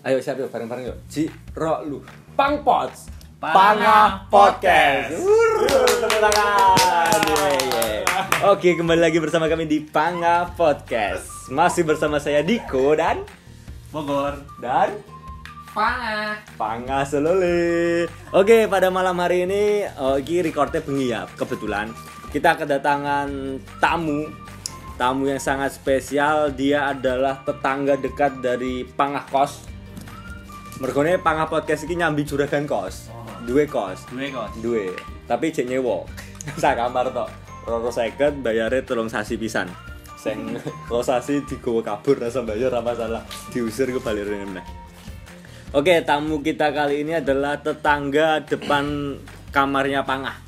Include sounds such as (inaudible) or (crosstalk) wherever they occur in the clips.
Ayo siap yuk bareng-bareng yuk. Ji ro lu. Pang Pots. Panga Podcast. Tepuk tangan. Ye, ye. Oke, kembali lagi bersama kami di Panga Podcast. Masih bersama saya Diko dan Bogor. dan Panga. Panga Selole. Oke, pada malam hari ini oh, ini recordnya bengi ya, kebetulan. Kita kedatangan tamu tamu yang sangat spesial. Dia adalah tetangga dekat dari Pangah Kos. Mergone Pangah Podcast ini nyambi juragan kos. Duwe kos. Dua kos. Duwe. Tapi jek nyewa. (laughs) Sak kamar tok. Roro seket bayare tolong sasi pisan. Sing (laughs) rosasi digowo kabur rasa bayar ora masalah. Diusir ke balik meneh. Oke, tamu kita kali ini adalah tetangga depan kamarnya Pangah.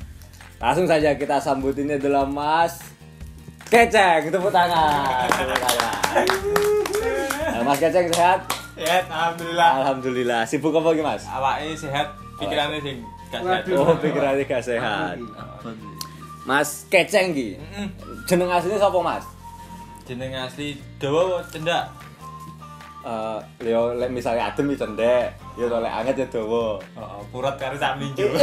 Langsung saja kita sambut ini adalah Mas Keceng, tepuk tangan. Tepuk tangan. (laughs) Mas Keceng sehat? Sehat, alhamdulillah. Alhamdulillah. Sibuk apa iki, Mas? Awake sehat, pikirannya sing gak sehat. Oh, pikirannya gak sehat. Mas Keceng. Jeneng aslinya sapa, Mas? Jeneng asli Dawa cendak. Eh, yo lek misalnya adem iki cendek, yo lek anget ya dawa. Oh, purat karo sak minggu. (laughs)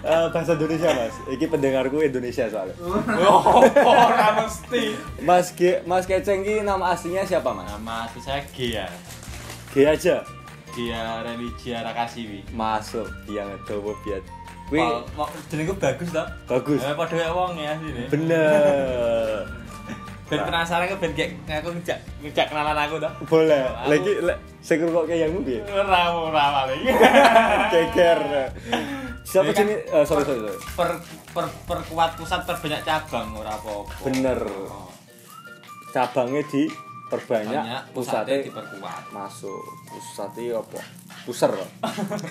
Eh, bahasa Indonesia, Mas. Iki pendengarku Indonesia soalnya. Oh, ora mesti. Mas G, Mas Keceng ki nama aslinya siapa, Mas? Nama asli saya Gia. G aja. Gia Religia Rakasiwi. Masuk yang dawa biat. Kuwi jenengku bagus toh? bagus. Eh, padha wong ya asline. Bener. Ben penasaran kok ben kayak aku ngejak ngejak kenalan aku toh. Boleh. Lagi lek sing ngrungokne yang piye? Ora ora paling. (laughs) Geger. Siapa Ya kan? sini? eh, sorry sorry sorry. per, per, perkuat pusat perbanyak cabang ora apa-apa. Bener. Oh, Cabangnya di perbanyak, banyak pusatnya pusatnya diperkuat. masuk. Pusatnya apa? Puser.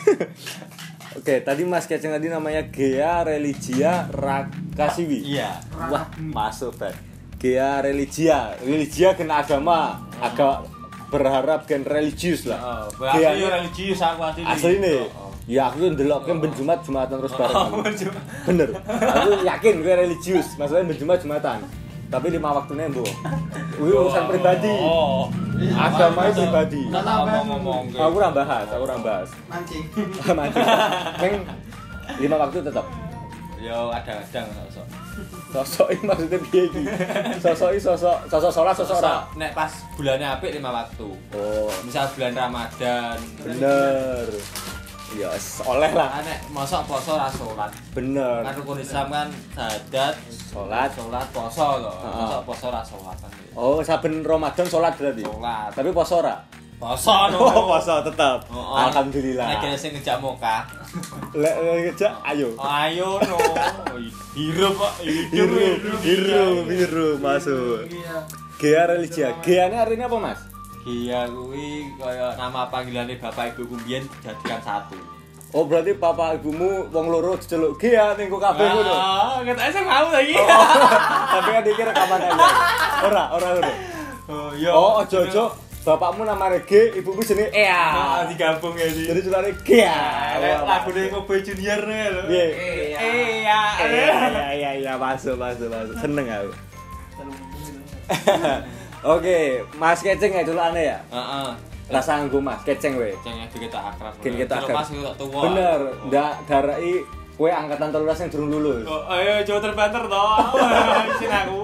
(laughs) Oke, tadi Mas Keceng tadi namanya Gea Religia Rakasiwi. Iya. Wah, masuk Bang. Gea Religia, Religia kena agama, agak berharap gen religius lah. Oh, Gea yo religius aku asli. asli nih. Oh, oh. Ya aku yang delok kan ben Jumat Jumatan terus bareng. Oh, Bener. Aku yakin gue religius, maksudnya ben Jumat Jumatan. Tapi lima waktunya bu. Wih urusan pribadi. Oh. Agamanya pribadi. Ngomong-ngomong. Aku ora bahas, aku ora bahas. mancing (laughs) Mancing. Neng lima waktu tetap. Yo ada kadang sosok. Ini maksudnya piye iki? Sosok ini sosok sosok sholat sosok ora. Nek pas bulannya apik lima waktu. Oh, Misal bulan Ramadan. bener. Ya, oleh lah. Lah nek mosok poso ora salat. Bener. Kan rukun Islam kan syahadat, Sholat. salat, poso loh. Mosok poso salat kan. Oh, saben Ramadan sholat berarti. Salat. Tapi poso ora? Poso no. (laughs) Oh, poso tetap. Oh, oh. Alhamdulillah. Nek kene sing ngejak muka. Lek ngejak ayo. Oh, ayo no. Hirup kok, hidup. Biru, biru, biru masuk. Gea religia. Geane artinya apa, Mas? Iya kuwi kaya nama panggilannya bapak ibu kumbien dijadikan satu. Oh, berarti papa ibumu wong loro diceluk Gea ning kok kabeh ngono. Ah, kita saya mau lagi. Oh, Tapi kan dikira rekaman aja. Ora, ora ngono. Oh, iya. Oh, ojo-ojo bapakmu namanya G, ibumu jenenge Ah, Ea. digabung ya di. Jadi celane Gea. Lek lagu dari Kobe Junior nih lho. Piye? Eh, ya. Iya, iya, iya, iya, masuk, masuk, masuk. Seneng aku. (laughs) Oke, Mas Keceng ya dulu aneh ya. Heeh. Rasa nggo Mas Keceng we. Jangan kita akrab. Gen kita akrab. Pas kita tua. Bener, ndak darai kowe angkatan 13 yang durung lulus. Oh, ayo coba terbanter toh. (laughs) Sini aku.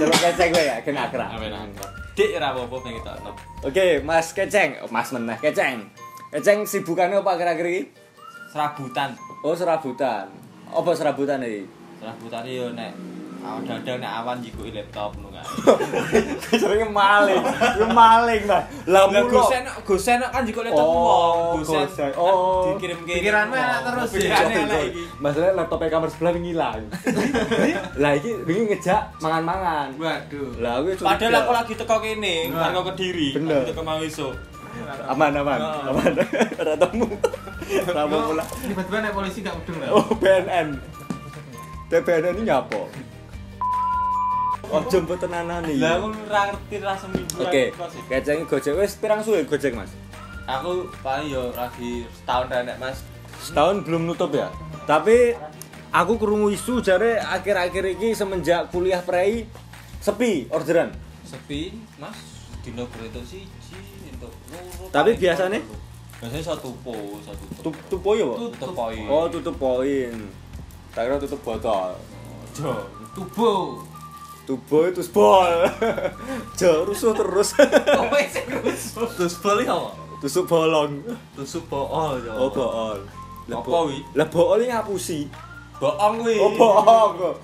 Celuk Keceng we ya, kena akrab. Apa akrab? Dik ora apa-apa. Oke, Mas Keceng, oh, Mas meneh Keceng. Keceng sibukannya apa kira-kira iki? Serabutan. Oh, serabutan. Apa serabutan iki? Serabutan yo nek awan dadang nek awan jikuki laptop ngono kan. Jenenge (laughs) maling. Yo maling, Mas. Lah gosen gosen kan jikuki laptop Oh, wong. Gosen. kan Oh. dikirim-kirim. Pikiranmu enak terus ya? Pikirannya enak iki. Masalahnya laptopnya kamar sebelah ngilang. (laughs) lah iki wingi ngejak mangan-mangan. waduh Lah aku. Padahal aku lagi teko kene, Nah. karo Kediri. Bener. Aku teko mau iso. aman aman Oh. aman (laughs) ora temu Rabu Yo, pula tiba-tiba naik polisi gak udeng lah oh BNN TBNN ini nyapa Ojo mbok tenanani. Lah aku ora ngerti lah seminggu. Oke, keceng Gojek wis pirang suwe Gojek, Mas? Aku paling yo lagi setahun renek Mas. Setahun belum nutup ya. Tapi aku krungu isu jare akhir-akhir ini semenjak kuliah prei sepi orderan. Sepi, Mas. dino berita siji entuk. Tapi telu. biasanya satu po, satu Tutup tutup poin ya? Tutup poin. Oh, tutup poin. Tak kira tutup botol. Jo, tubo. Tubo itu bol. (laughs) Jo, rusuh terus. (laughs) Apa sih rusuh? Terus balik apa? Tusuk bolong. Tusuk bool ya. Oh, bool. Apa, wi? Lah bool ini ngapusi. Bohong kuwi. Oh. (laughs)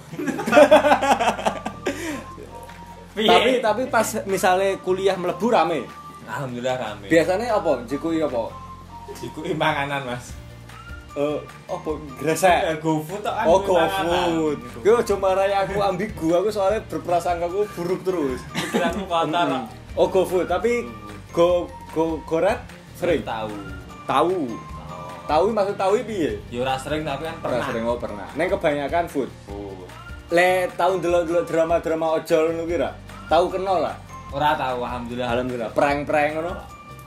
Piye? Tapi tapi pas misalnya kuliah mlebu rame. alhamdulillah rame. Biasanya apa? Jikui apa? Iku manganan, Mas. Eh, apa gresek? GoFood tok kan Oh, manganan. GoFood. Gue aja marahi aku ambigu, aku soalnya berprasangka aku buruk terus. Pikiranku kotor. Oh, GoFood, tapi go go goret sering. tahu. Tahu. Oh. Tahu maksud tahu piye? Ya ora sering tapi kan Pernah pernah. sering oh pernah. Neng kebanyakan food. Oh. Le tahu delok-delok drama-drama ojol ngono ki ra? Tahu kenal lah. Ora tahu alhamdulillah. Alhamdulillah. Prank-prank ngono.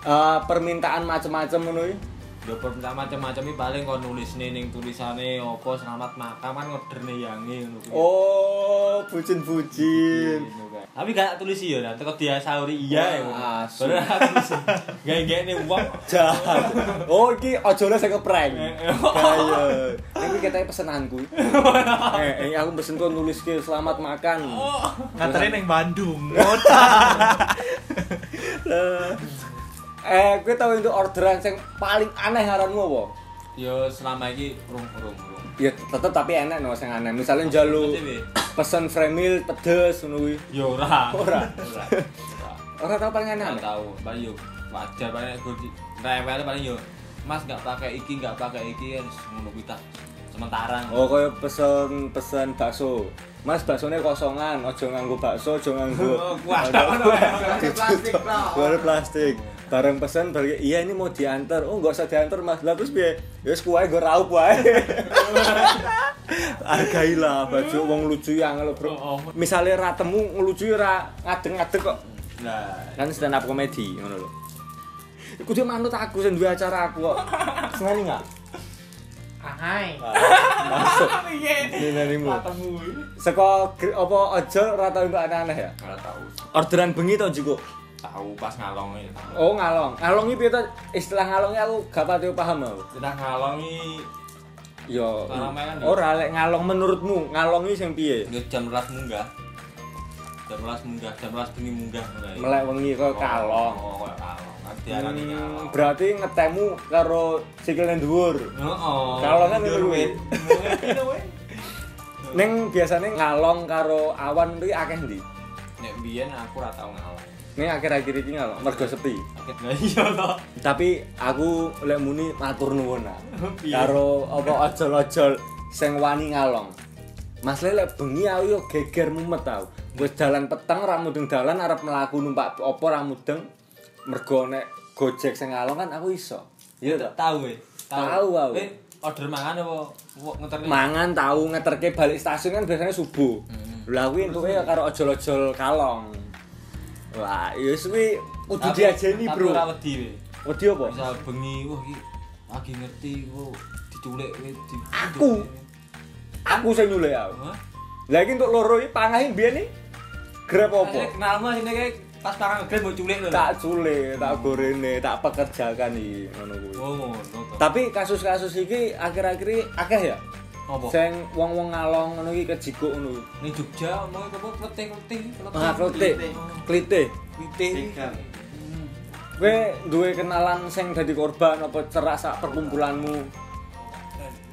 Eh, permintaan macam-macam ngono ki. Yo pertama macam-macam iki paling kon nulis ning tulisane apa selamat makan kan ngorderne yange ngono kuwi. Oh, bucin-bucin. Tapi gak tulis nah teko dia sahuri iya ya. Baru tulis. Gawe-gawe wong. (laughs) Jahat. Oh, iki ojolnya saya ke-prank. Eh, Kaya. Iki katanya pesenanku. (laughs) eh, eh, aku pesen kok nulis ke selamat makan. Nganterin yang Bandung. (laughs) Lah. Eh, gue tau itu orderan yang paling aneh ngaranmu apa? Yo selama urung-urung urung. Ya tetep tapi enak no sing aneh. Misalnya jalu pesen fremil pedes ngono kuwi. Yo ora. Ora. Ora. Ora tau paling aneh? tahu, paling yo wajar paling gue rewel paling yo. Mas nggak pakai iki, nggak pakai iki kan ngono kuwi ta. Sementara. Oh, kaya pesen pesen bakso. Mas baksone kosongan, ojo nganggo bakso, ojo nganggo. Oh, ono ya. Plastik. Gua plastik. Bareng pesen bareng iya ini mau diantar. Oh, enggak usah diantar, Mas. Lah terus piye? Ya wis kuwae nggo raup wae. (laughs) Hargailah baju wong lucu yang lho, Bro. Oh, oh. Misale ra temu ngelucu ora ngadeg-ngadeg kok. Nah, Kan stand up comedy ngono lho. Iku dia manut aku sing duwe acara aku kok. Seneng enggak? Ahai. Masuk. (laughs) piye? Ninimu. Ketemu. Seko gr- apa aja ora tau entuk aneh-aneh ya? Ora tahu. Orderan bengi tau jiko. Tahu pas ngalongi. Oh ngalong. Ngalong iki piye? Istilah ngalongi aku gak pati paham aku. Kita ngalongi Yo. Ngalong kan ya? Ora lek ngalong menurutmu, ngalongi sing piye? yo jam 12 munggah. Jam 12 munggah, jam 12 bengi munggah mulai. Melek wengi kok kalong. Oh, kok kalong. Diarani Hmm, kalong. berarti ngetemu karo sikile dhuwur. Heeh. Kalong kan itu, Wi? Ning biasane ngalong karo awan kuwi akeh ndi? Nek biyen aku ora tau ngalong. Ning akhir-akhir iki ngalong mergo sepi. Lah iya to. Tapi aku lek muni matur nuwun. Piye? karo apa ojol-ojol sing wani ngalong. Mas Le, lek bengi aku yo geger mumet tau. Wis dalan peteng ra mudeng dalan arep mlaku numpak apa ra mudeng. Mergo nek Gojek sing ngalong kan aku iso. Iya to. Tahu weh. Tahu aku. Order mangan apa ngeterke? Mangan tahu ngeterke balik stasiun kan biasanya subuh. Hmm. Lah kuwi entuke karo ojol-ojol kalong. Wah, ya wis kuwi kudu diajeni, Bro. ora wedi. Wedi apa? Bisa bengi wah iki lagi ngerti wah diculik di Aku? Aku sing nyulek aku. Lah iki untuk loro iki pangahin biyen iki grab Apa? Kenalmu sini kayak pas pangan ngegrab mau culik lho. Tak culik, tak gorene, tak pekerjakan iki ngono kuwi. Oh, ngono. Tapi kasus-kasus iki akhir-akhir akeh ya. Apa? Sing wong-wong ngalong ngono iki kejikuk ngono. Ning Jogja omong apa kleting-kleting, Ah. Klite. Begal. Hmm. Kowe duwe kenalan sing dadi korban apa cerak sak perkumpulanmu?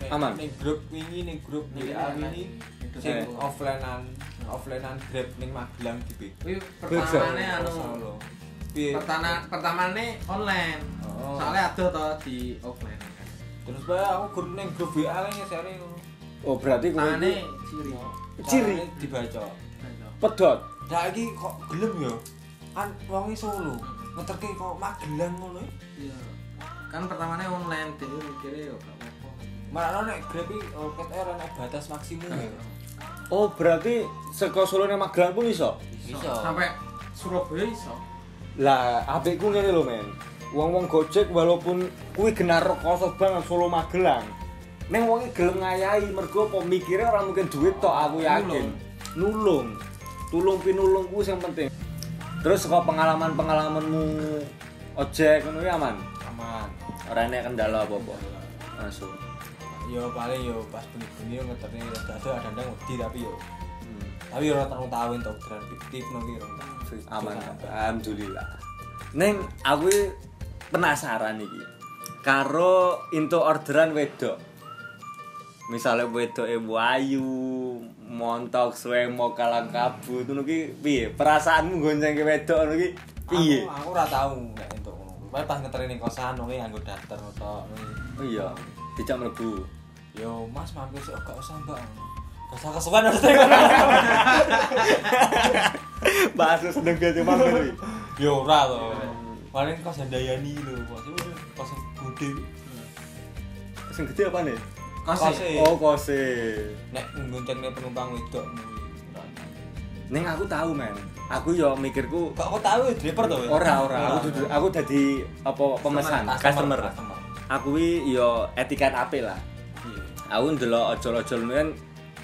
Nek- Aman? Ning grup wingi ning grup WA wingi sing Eh. offlinean offlinean Grab ning Magelang di Wih, pertamane anu pertama pertamane online. Oh. Soalnya ada toh di offline. Terus bae aku grup ning grup WA kan ngesere ngono. Oh, berarti iki ciri. Ciri? Dibaca. pedot. Lah iki kok gelem ya? Kan wonge Solo. Ngeterke kok Magelang ngono. Iya. Kan pertamane online dhewe mikire yo gak apa-apa. Malah nek Grab iki oh, ket ora nek batas maksimum ya. Oh, berarti saka Solo nang Magelang pun iso. Bisa. Sampai Surabaya iso. Lah, apikku ngene lho, men. Wong-wong Gojek walaupun kuwi genar rekoso banget Solo Magelang. Neng wonge gelem ngayahi mergo apa mikire ora mungkin duit tok aku yakin. Nulung. Tulung pinulung kuwi sing penting. terus kok pengalaman-pengalamanmu ojek ngono ki aman aman. Ora enek kendala apa-apa. Langsung. Yo paling yo pas bengi-bengi yo ngeterne ada ada wedi tapi yo. Hmm. tapi yo ora tau tahu entuk fiktif no ki aman. alhamdulillah. Neng aku penasaran iki. Karo into orderan wedok misalnya wedok e wayu montok swemo kalang kabut ngono ki piye perasaanmu gonceng ke wedok ngono ki piye Aku, aku ora tau nek entuk ngono. Paling pas ngeteri ning kosan ngono ki nganggo daftar tok. oh iya dijak mlebu Yo Mas mampir sih gak usah Mbak. Gak usah kesuwen harus (laughs) bahasa sedeng dia cuma (laughs) kuwi Yo ora to. Paling kos Handayani lho, Mas. Kos gede. sing gede apa nih Kose. oh kose Nek ngoncengnya penumpang wedok ora. neng aku tahu men. Aku yo mikirku Kok kok tahu driver to? ora ora. Aku dudu, aku dadi apa pemesan. customer, aku wi yo etiket apik lah. Iya. aku ndelok ojol-ojol kan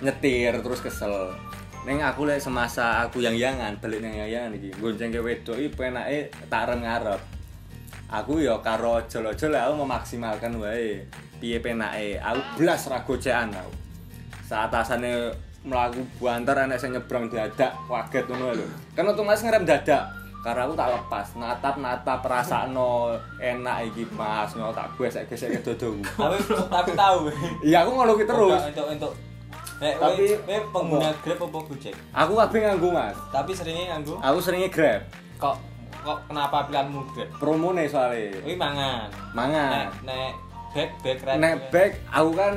nyetir terus kesel. Neng aku lek semasa aku yang yangan balik nang yang yangan iki gonceng ke wedok iki penake tak rem ngarep. Aku yo karo ojol-ojol aku memaksimalkan wae piye penake? Aku blas ra gocekan aku. Saat atasane melaku buantar anak sing nyebrang dadak kaget ngono lho. Kan otomatis ngerem dadak. Karena aku tak lepas. Natap natap rasakno enak iki mas. Nyo tak gesek gesek ke dodomu (laughs) Tapi tapi tahu. iya aku ngono ki terus. Untuk untuk. Tapi- pengguna Grab apa Gojek? aku kabeh nganggo mas. Tapi seringnya nganggo? Aku seringnya grab. Kok kok kenapa pilihanmu Grab? promo nih soalnya. Kuwi mangan. mangan. Nek nek bag bag rek. nek back aku kan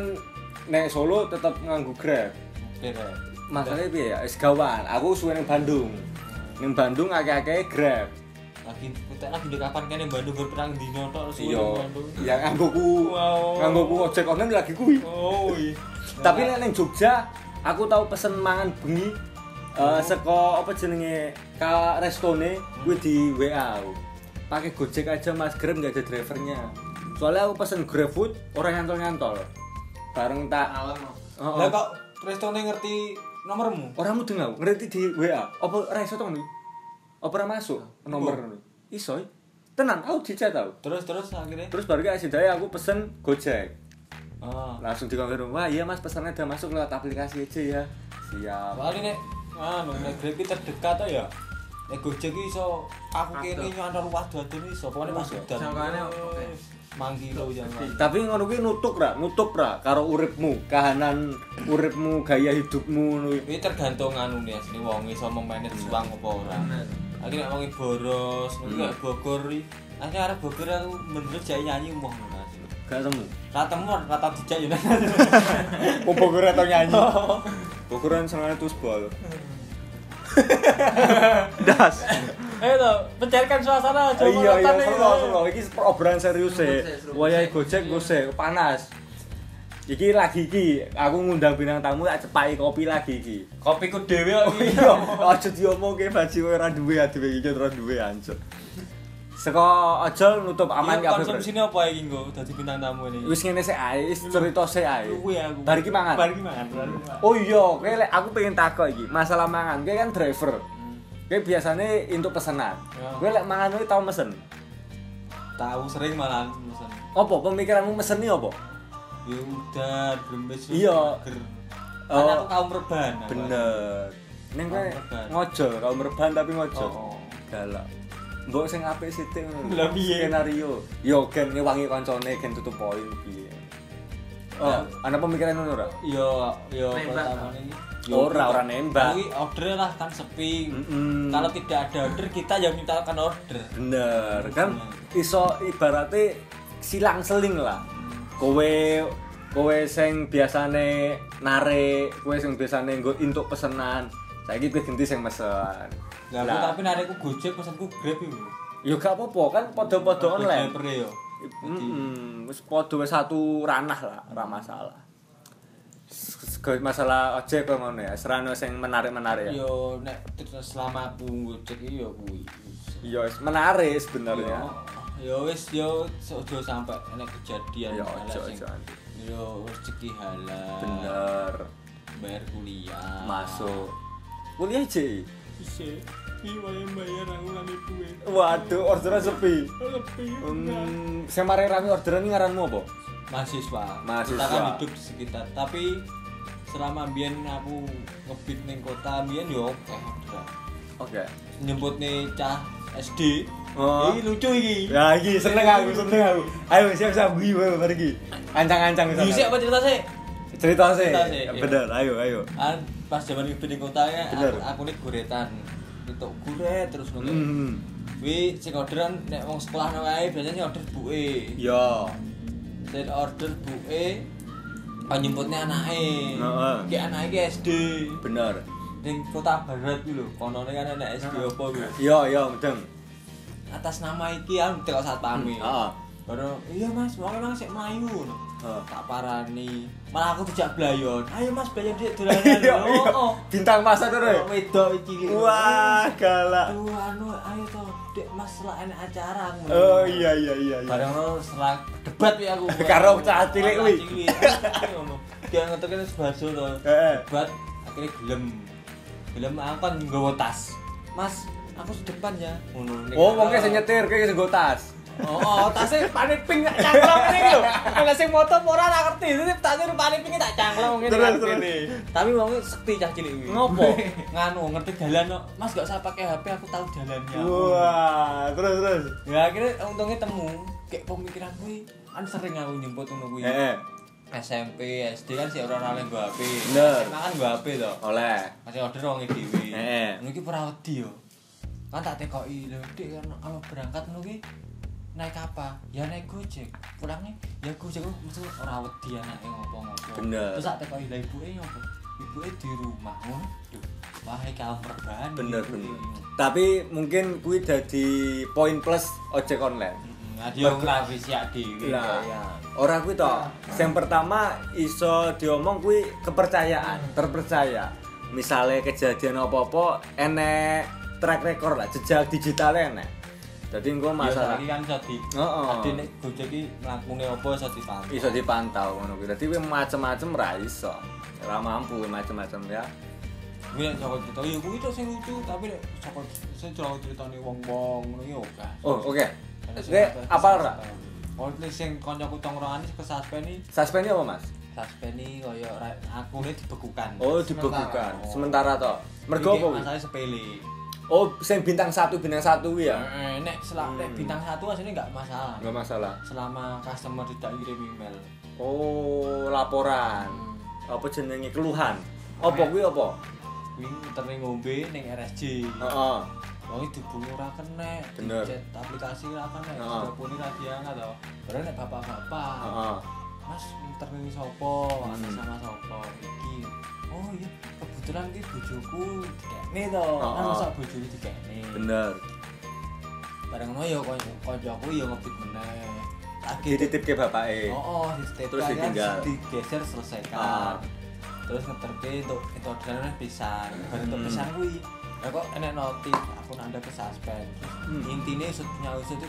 nek Solo tetep nganggo grab. Grab. masalahnya piye ya? Wis gawan aku suwe ning Bandung. Ning Bandung akeh-akeh grab. Lagi kita lagi di kapan kan yang Bandung berperang di nonton terus iya. yang nganggoku Wow. nganggoku ojek online lagi kuwi. Oh, iya. tapi nek ning Jogja aku tau pesen mangan bengi eh seko apa jenenge ka restone kuwi di WA pakai Gojek aja Mas. Grab nggak ada drivernya soalnya aku pesen GrabFood orang nyantol-nyantol bareng tak Alam. Oh, Lah oh. kok Prestone ngerti nomormu? orang mudeng aku ngerti di WA apa ora iso to ngono apa ora masuk nomor ngono iso i. tenan aku dicat tau Terus terus akhirnya. terus baru kayak sidai aku pesen Gojek Oh. langsung dikonfirm wah iya mas pesannya udah masuk lewat aplikasi aja ya siap Soalnya nek anu nek Grab terdekat to ya. Nek Gojek iso aku kene nyantol waduh aduh iso pokoknya pas udan. Oke. Mangkilo jangan. tapi ngono kuwi nutuk ra nutup ra karo uripmu kahanan uripmu gaya hidupmu ngono kuwi. Ini tergantung anu nih asli wong iso memanage uang apa ora. Akhirnya wong boros, mungkin kayak Bogor iki. Akhirnya arep Bogor aku bener jaya nyanyi umum ngono gak temu Rata temu rata dijak ya. (laughs) oh Bogor atau nyanyi Bogoran sangat terus bol (laughs) das Eh to, pencairkan suasana aja. iya iya selo iki obrolan serius e Seru, seru. wayahe Gojek gose panas iki lagi iki aku ngundang bintang tamu tak cepai kopi lagi iki Kopiku dhewe Oh kok iki. iya, aja diomongke baji ora duwe adewe iki ora duwe ancur. Seko ojol nutup aman Iya, kabeh. konsumsine apa iki nggo dadi bintang tamu ini? Wis ngene sik ae, wis cerita sik ae. Kuwi aku. Bar iki mangan. Bar iki mangan. Oh iya, kowe aku pengen takok iki, masalah mangan. Kowe kan driver. Kowe biasane untuk pesanan. Ya. Kowe lek mangan kowe tau mesen. Tahu sering malah mesen. Apa pemikiranmu mesen iki apa? Ya udah, bremes. Iya. burger. Oh. Aku kaum reban. Bener. Ning kowe ngojol, kaum rebahan tapi ngojol. Oh. Galak. Mbok sing apik sithik ngono. Lah, piye? Skenario. Yo gen ngewangi kancane gen tutup poin piye. Oh, Ya. ana pemikiran ngono ora? Yo yo Nembak. pertama ini. Ora, ora nembak. Tapi order lah kan sepi. Mm-mm. Kalau tidak ada order kita yang mintakan order. Bener, kan iso ibaratnya silang seling lah. Kowe kowe sing biasane narik, kowe sing biasane nggo entuk pesenan. Saiki kowe ganti sing mesen. Lah tapi narikku Gojek pesanku Grab iku. yo gak apa-apa kan podo-podo online. Driver yo. Hmm, wis wis satu ranah lah, ora masalah. S- s- masalah ojek kok ngono ya, serano sing menarik-menarik ya. Yo nek selama aku Gojek iki yo kuwi. Iya, menarik sebenarnya. Yo wis yo ojo sampai nek kejadian Ya ojo ojo. Yo rezeki halal. Bener. Bayar kuliah. Masuk. Kuliah aja. Isi, iki wae bayar aku lan ibu. Waduh, orderan sepi. Lebih. Hmm, sing mari rame orderan ini ngaranmu apa? mahasiswa. Mahasiswa. Kita kan hidup di sekitar. Tapi selama biyen aku ngebit ning kota biyen yo oke orderan. Oke. Nyebut nih cah SD. Oh. Ini lucu iki. Ya iki seneng aku, seneng aku. Ayo siap-siap gue wae pergi. Ancang-ancang Bisa sana. apa cerita sih? Cerita sih. Iya. Bener, ayo ayo. Kan pas zaman ngebit ning kota ya aku, aku nih guretan. Itu guret terus nunggu. Hmm. Wi sing orderan nek wong sekolah wae biasanya sing order buke. Yo. Sing order buke penyemputnya anake. Heeh. Ki anake ki SD. Bener. Ning kota barat ku lho, konone kan ana SD apa ku. Yo yo mudeng. Atas nama iki aku tekok satpame. Heeh. Baru iya Mas, wong emang sik mlayu. Heeh. Tak parani. Malah aku dijak blayon. Ayo Mas blayon dik dolanan. (laughs) Iya, Oh, iya. oh. Bintang pasar tuh. Oh, Wedok iki. Wah, galak. Aduh, anu ayo to, Dek Mas lah enak acara aku. Oh iya iya iya iya. Bareng lo setelah debat ya aku. (laughs) Karo cah cilik kuwi. Ngono. Dia ngetekne sebaso to. Debat akhirnya gelem. Gelem aku kan nggawa tas. Mas, aku di depan ya. Ngono. Oh, wongnya sing nyetir kayak sing nggo tas. Oh, oh, tasnya panik pink tak cangklong ini gitu. Kalau sing moto ora ora ngerti, jadi tasnya panik pink tak cangklong ngene. Terus, terus. gini. Tapi wongnya sekti cah cilik kuwi. Ngopo? (laughs) Nganu ngerti dalan kok. Mas gak usah pakai HP, aku tahu jalannya. Wah, terus terus. Ya akhirnya untungnya temu. Kayak pemikiran kuwi kan sering aku nyemput ngono kuwi. Heeh. SMP, SD kan sih orang-orang yang gua HP. Bener. SMA kan gua HP to. Oleh. Masih order wong dhewe. Heeh. Ngono iki ora wedi yo. Kan tak tekoki lho, Dik kan kalau berangkat ngono ki naik apa? Ya naik Gojek. Pulangnya ya Gojek kok mesti ora wedi anake ngopo-ngopo. Bener. Terus tak tekoki lha ibuke ngopo? Ibuke di rumah ngono. Duh, wah iki perban. Bener bener. Tapi mungkin kuwi dadi poin plus ojek online. Nah, dia ngrafi siak dhewe. Lah, ya. ora kuwi to. Yang pertama iso diomong kuwi kepercayaan, terpercaya. Misalnya kejadian apa-apa enek track record lah, jejak digitalnya enek. Jadi engko masalah masalah iki kan iso di Heeh. Ade nek Gojek iki mlakune apa iso dipantau. iso dipantau ngono kuwi. Dadi kuwi macem-macem ra iso. Mampu kuwi macem-macem ya. Kuwi nek Joko cerita, ya kuwi tok sing lucu, tapi nek Joko sing Joko ceritane wong-wong ngono iki oke. Oh, oke. Oke, apa- ora? Oh, sing kancaku tongkrongan iki ke suspend iki, Suspend apa, Mas? kaya ra- akune dibekukan. Oh, dibekukan. Oh. Sementara to. Mergo apa? Masalah sepele. Oh, sing bintang satu bintang satu ya. Eh, nek selama Hmm. bintang satu asline enggak masalah. Enggak masalah. Selama customer tidak kirim email. Oh, laporan. Hmm. Apa jenenge keluhan? Apa kuwi apa? Kuwi muterne ngombe ning RSJ. Heeh. Wong iki dibunyi ora kena, dicet aplikasi ora kena, Heeh. telepon ora diangkat to. Baru nek bapak-bapak. Heeh. Mas internet sapa? Hmm. sama sapa? Iki. Oh iya, kebetulan iki bojoku dikekne to. Kan masa bojone dikekne. Bener. Bareng ngono ya kon- kancaku ya ngebit meneh. Dititip ke bapake. Oh, oh, dititip Terus ditinggal. digeser selesaikan. Ah. Terus ngeterke untuk itu orderannya pisan. Bareng untuk Hmm. pisan kuwi. Lah kok enek notif aku nanda ke suspend. Hmm. intine usut nyausut itu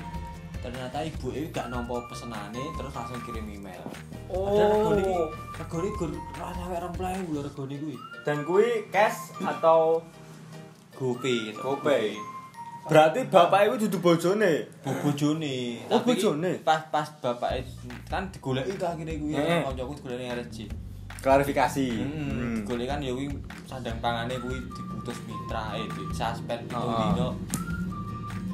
ternyata ibu itu gak nampa pesenane terus langsung kirim email. Oh. regone iki regone gur ora sampe 20.000 lho regone kuwi. Dan kuwi cash atau GoPay. GoPay? Berarti bapak itu dudu bojone. Bojone. Oh, bojone? Pas pas bapak kan digoleki to akhirnya kuwi Heeh. kancaku digoleki RSJ. Klarifikasi. Hmm, Hmm. digoleki kan ya kuwi sandang pangane kuwi diputus mitra eh di suspend Oh. dino.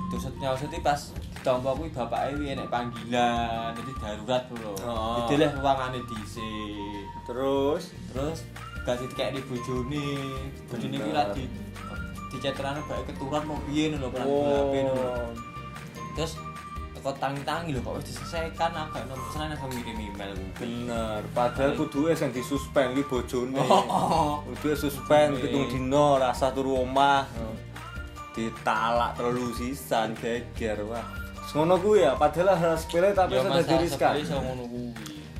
Terus nyauseti pas ditampa kuwi bapake kuwi enek panggilan, jadi darurat lho. Oh. Dideleh ruangane dhisik. Terus terus gak sih kayak di bojone bojone kuwi lagi di cetrane bae keturunan mau piye lho Oh. HP lho terus teko tangi-tangi lho kok wis diselesaikan agak nomor pesanan langsung ngirim email bener. Padahal kudu sing disuspend kuwi bojone. oh Kudu suspend pitung dino rasa turu omah. Ditalak telu sisan geger wah. Ngono kuwi ya, padahal hal sepele tapi sudah diriskan. iso ngono kuwi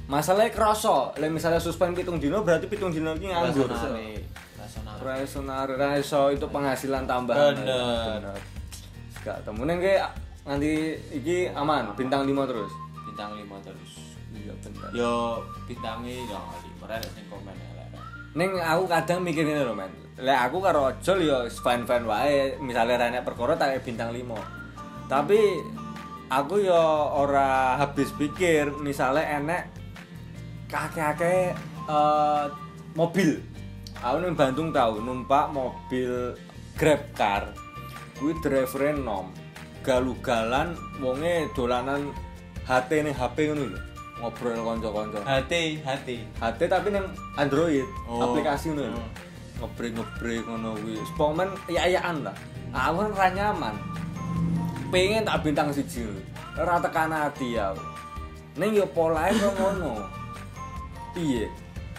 Masalahnya kerasa, lek misalnya suspend pitung dino berarti pitung dino iki nganggur. Rasional, raiso itu penghasilan tambahan. Bener. Gak temu neng ke nanti iki aman bintang 5 terus. bintang 5 terus Iya bener. yo bintangnya yo 5 rek sing komen elek Neng aku kadang mikir ini loh men. lek aku karo ojol ya fine-fine wae misalnya ra enek perkara tak bintang 5 tapi aku ya ora habis pikir misalnya enek kakek-kakek eh, mobil. Aku ning Bandung tau numpak mobil Grab car. Kuwi driver nom. Galugalan wonge dolanan HT ning HP ngono lho. Ngobrol kanca-kanca. Hati hati HT tapi ning Android Oh. aplikasi ngono lho. Oh. ngebrek-ngebrek ngono kuwi. Spomen ya-yaan lah. Aku kan ra nyaman pengen tak bintang siji. Ora tekan ati ya ning yo polae kok ngono. Piye?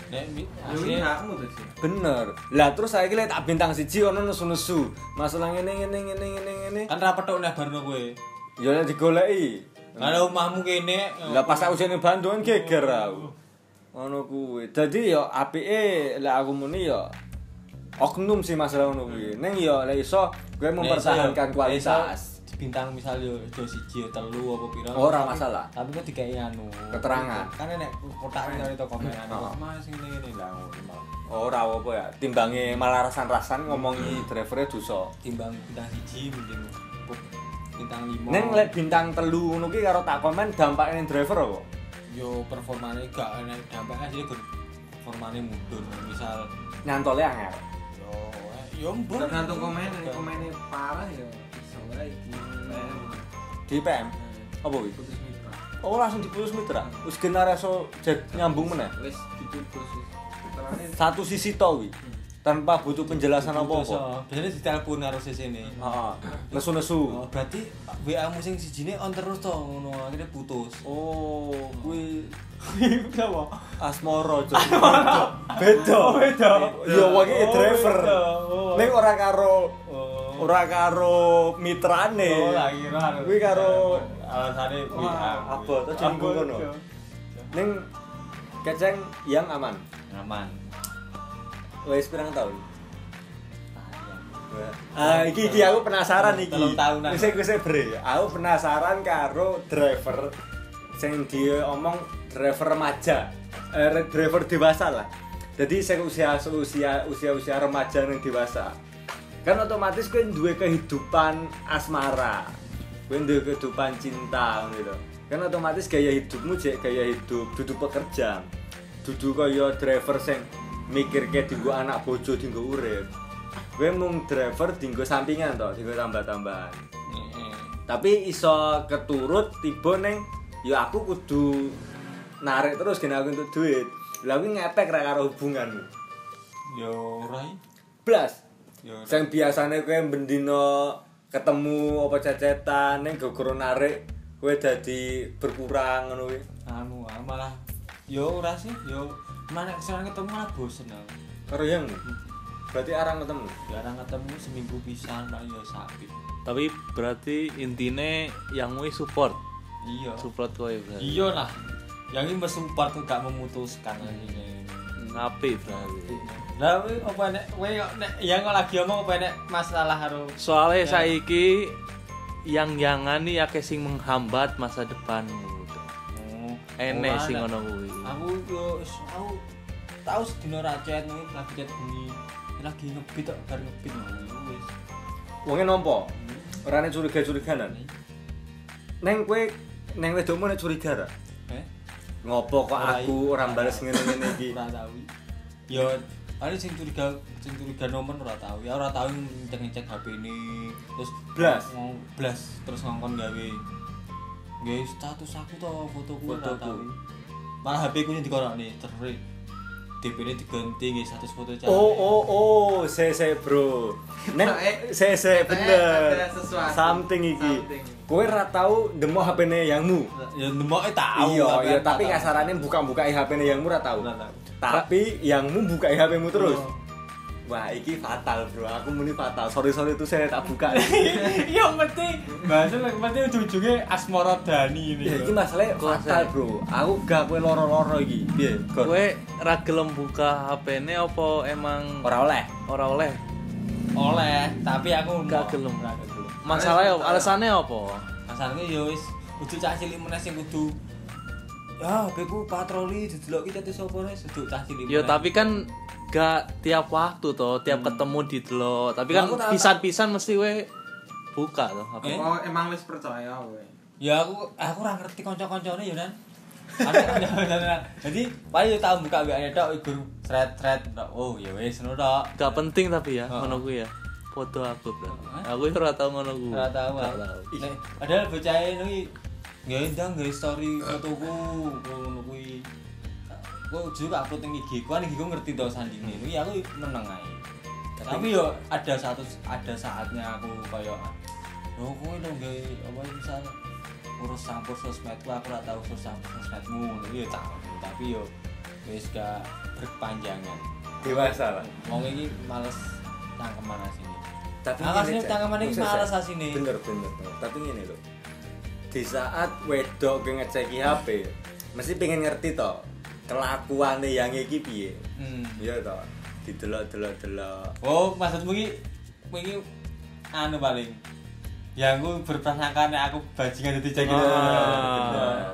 Nek ini asli hakmu tuh bener. Lah terus saya lek tak bintang siji ono nesu-nesu. Masalah ngene ngene ngene ngene ngene. Kan ra petuk nek barno kowe. Ya lek digoleki. Kalau omahmu kene lah pas aku jane Bandung kan geger aku. Ngono kuwi. Dadi yo apike lek aku muni yo oknum sih masalah ngono kuwi. Ning yo lek iso gue mempertahankan kualitas bintang misal yo do siji yo telu apa pira Ora tapi- masalah. tapi kok dikai anu Keterangan. kan nek kotak ini itu komen anu Oh. mas ngene ngene lah malah. ora apa ya timbange malah rasan-rasan ngomongi drivernya dosa. Timbang bintang siji mending bintang lima. Ning lek bintang telu ngono ki karo tak komen dampaknya ning driver apa? Yo performane gak enak dampaknya sih performane mudun misal. Nyantole angel. Yo eh, yo mbon Tergantung komen, komennya parah ya di PM apa kuwi Putus mitra. oh langsung diputus mitra wis generaso jet nyambung meneh Wis diputus wis. Puterane satu sisi to wi tanpa butuh penjelasan apa-apa oh. biasanya ditelepon harus di sini heeh nesu-nesu Oh, berarti WA mu sing sijine on terus to ngono akhirnya putus. oh kuwi Kenapa? Asmoro Cuk. beda beda. iya wae Oh, driver beda. Oh. ning ora karo Oh. Ora karo mitrane Oh, lah kira harus. kuwi karo alasane apa to jenggo ngono ning keceng yang aman Aman. wis pirang tahun Ah, iki iki aku penasaran iki. Telung tahunan. Wis wis bre. Aku penasaran karo driver sing dia omong driver remaja. Eh, driver dewasa lah. Jadi sing usia usia usia usia remaja yang dewasa. Kan otomatis kowe duwe kehidupan asmara. Kowe duwe kehidupan cinta gitu. Kan otomatis gaya hidupmu jek gaya hidup duduk pekerja. Dudu kaya driver sing mikir ke dinggo anak bojo dinggo urip. Kowe mung driver dinggo sampingan to, dinggo tambah-tambahan. Tapi iso keturut tiba ning ya aku kudu narik terus kena aku untuk duit. Kuwi ngepek ra karo hubunganmu. Yo ora. i. Blas. Sing biasane kowe bendino ketemu apa cecetan ning gogoro narik kowe dadi berkurang ngono kuwi. Anu ah, malah yo ora sih, yo mana sekarang ketemu malah bosen aku. Karo yang berarti arang ketemu. Jarang ketemu seminggu pisan paling yo sapi. Tapi berarti intine yang wis support, Iya. support kowe berarti. Iya lah. Yang ini tuh gak memutuskan ini. Apik berarti. Lah kowe apa nek kowe kok nek yang kok lagi ngomong apa nek masalah karo Soalnya Ya. saiki yang jangan nih akeh sing menghambat masa depanmu. gitu. Oh, Enek sing ngono kuwi. Aku yo aku tahu sedina ra chat nih lagi chat bunyi lagi ngebit tok bar ngebit wis. Wonge nampa? Ora nek curiga-curiganan. Neng kowe neng wedokmu nek curiga ra? Ngopo kok aku i. ora bales ngene-ngene iki? Ora tahu. Yo ada sing curiga sing curiga nomor ora tahu. Ya ora tahu ngecek-ngecek HP ini terus Blas? blas terus ngongkon gawe gawe status aku to fotoku ora tahu. Malah HP ku yang dikorokne terus DP ini diganti nggih status foto cah. Oh oh oh, se se bro. Nek se se eh, bener. Something iki. Kowe ora tau ndemok HP-ne yangmu. Ya nemoke tahu. Iya, tapi iya, tapi kasarane buka-buka HP-ne yangmu ora tau. Tapi yangmu buka HP-mu terus. Oh. Wah, iki fatal, Bro. Aku muni fatal. Sorry-sorry itu saya tak buka. (laughs) Iya mesti bahasa mesti ujung-ujungnya Asmara Dani ini. Ya, iki masalahnya fatal, Bro. Aku gak kowe loro-loro iki. Piye? Gon? Kowe ra gelem buka HP-ne apa emang ora oleh. ora oleh? oleh, tapi aku Gak gelem. Masalahnya apa? Alasannya apa? Masalahnya ya wis kudu cah cilik meneh sing kudu ya HP ku patroli dideloki chat sapa wis kudu cah cilik. Ya tapi kan gak tiap waktu toh, tiap ketemu di delok. Tapi kan pisan-pisan mesti we buka toh. Apa? Eh? Oh, emang wis percaya kowe. Ya aku aku ora ngerti kanca-kancane ya nan. Ada. Jadi paling yo tau buka WA tok iku thread-thread tok. Oh ya wis ngono tok. Gak penting tapi ya, Oh. ngono ku ya. Foto aku, Bro. Aku ora tau ngono ku. Ora tau. Ah. Nek padahal bocah iki nggak ndang nggak story fotoku ngono kuwi. Kok juga upload ning IG ku, kan IG ku ngerti to sandine. Iki aku meneng ae. Tapi yo ada satu ada saatnya aku kayak Oh, kowe lo gawe apa misal urus campur sosmedku aku ora tau urus campur sosmedmu ngono ya tak tapi yo wis gak berkepanjangan. dewasa lah Wong iki males cangkeman asine. tapi Nah, asine cangkeman iki Maksud males asine. bener bener tapi gini loh di saat wedok ngeceki HP mesti pengen ngerti toh kelakuannya yang iki piye Hmm. iya toh didelok delok delok Oh, maksudmu iki iki anu paling yang aku berprasangka nek aku bajingan dadi cek Bener.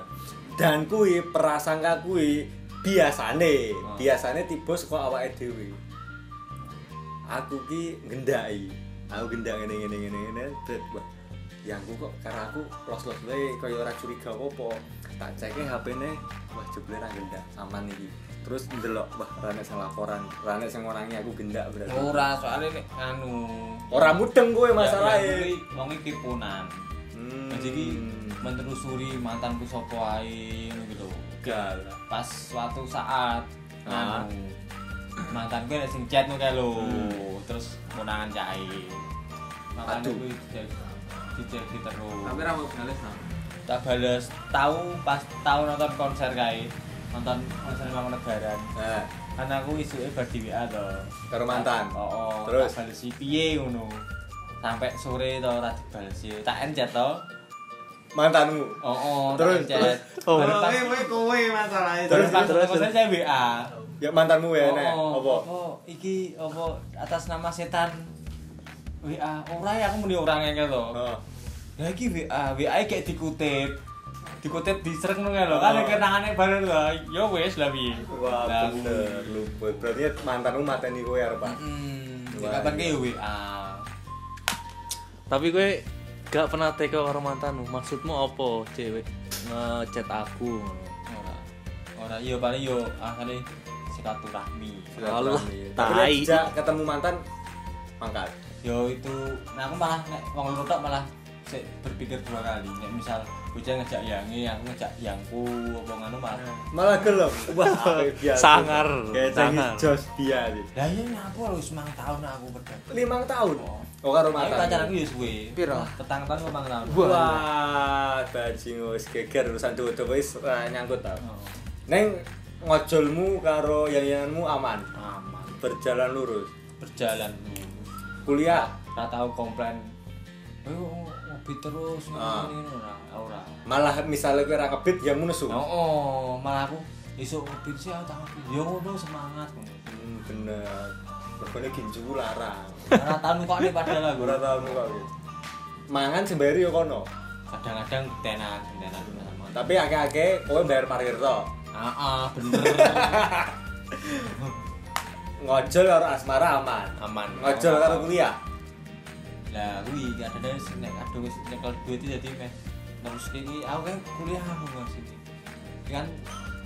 dan kui prasangka kui biasane Oh. biasane tiba saka awake dhewe aku ki ngendai aku gendak ngene ngene ngene ngene bet wah yang aku kok karena aku los los wae kaya ora curiga apa tak ceke HP-ne wah jebule ra gendak aman iki terus ndelok wah rane sing laporan rane sing ngorangi aku gendak berarti Ora, soalnya nek anu ora mudeng kowe Ya, masalahe wong iki kipunan. hmm. Jadi iki menelusuri mantanku sapa ae ngono gitu. gal Pas suatu saat Ah. anu mantanku nek sing chat ngono kae lho, Hmm. terus ngunangan cahe. Makanya Aduh. kuwi dicek dicek terus. Tapi ra mau bales nah. Tak balas tahu pas tahu nonton konser kae. Nonton konser Mangkunegaran nah. Kan aku isuke bar di WA to. Karo mantan. Oh, oh Terus? tak bales piye ngono? Sampai sore to ora dibales tak encet to. Mantanmu. Oh oh Terus, tak encet Oh. Kowe kowe masalahnya. terus pas terus, saya WA ya mantanmu ya nek. oh, apa? oh, iki apa? Atas nama setan. WA ora ya aku muni orang ngene to. Oh. Ya iki WA, WA kayak dikutip. Dikutip disereng ngono lho. Kan Oh. kenangane bareng lho. Ya wis lah piye. wah bener lu berarti mantanmu mateni kowe arep Pak Hmm, Wah, kapan iya. ke WA. Tapi gue gak pernah teko karo mantanmu. Maksudmu apa, cewek ngechat aku? Ora. Ora iya paling yo asale silaturahmi. Allah, tapi tai. ketemu mantan mangkat Yo itu nah aku malah nek wong malah sik berpikir dua kali. Nek misal bocah ngejak yangi, aku ngejak yangku apa ngono malah. malah gelem wah (laughs) biasa Sangar, kayak sangar. jos dia Lah iya nyapu lho wis 9 tahun aku pedang. limang tahun oh karo Tapi mantan pacaranku ya suwe. Piro? Petang tahun memang tahun. wah bajing wis geger urusan cowok wis nyangkut tau Oh, neng ngojolmu karo yang-yanganmu aman aman. berjalan lurus Berjalan kuliah Ora tau komplain. Oh, ngopi terus Ah. ngene ora ora. malah misalnya kowe ra kebit ya nesu Oh, oh, malah aku esuk ngopi sih aku tak ngopi. Ya ngono semangat ngono. hmm, bener Mergone ginjuku larang Ora tau nukokne padahal aku. ora tau kok mangan sembari yo kono Kadang-kadang tenan, tenan tapi akeh-akeh kowe bayar parkir to ah, bener. (laughs) ngojol karo asmara aman Aman. ngojol karo kuliah Lah kuwi kadang sing nek aduh wis nyekel duit iki dadi meh terus iki aku kan kuliah aku Mas ini. Kan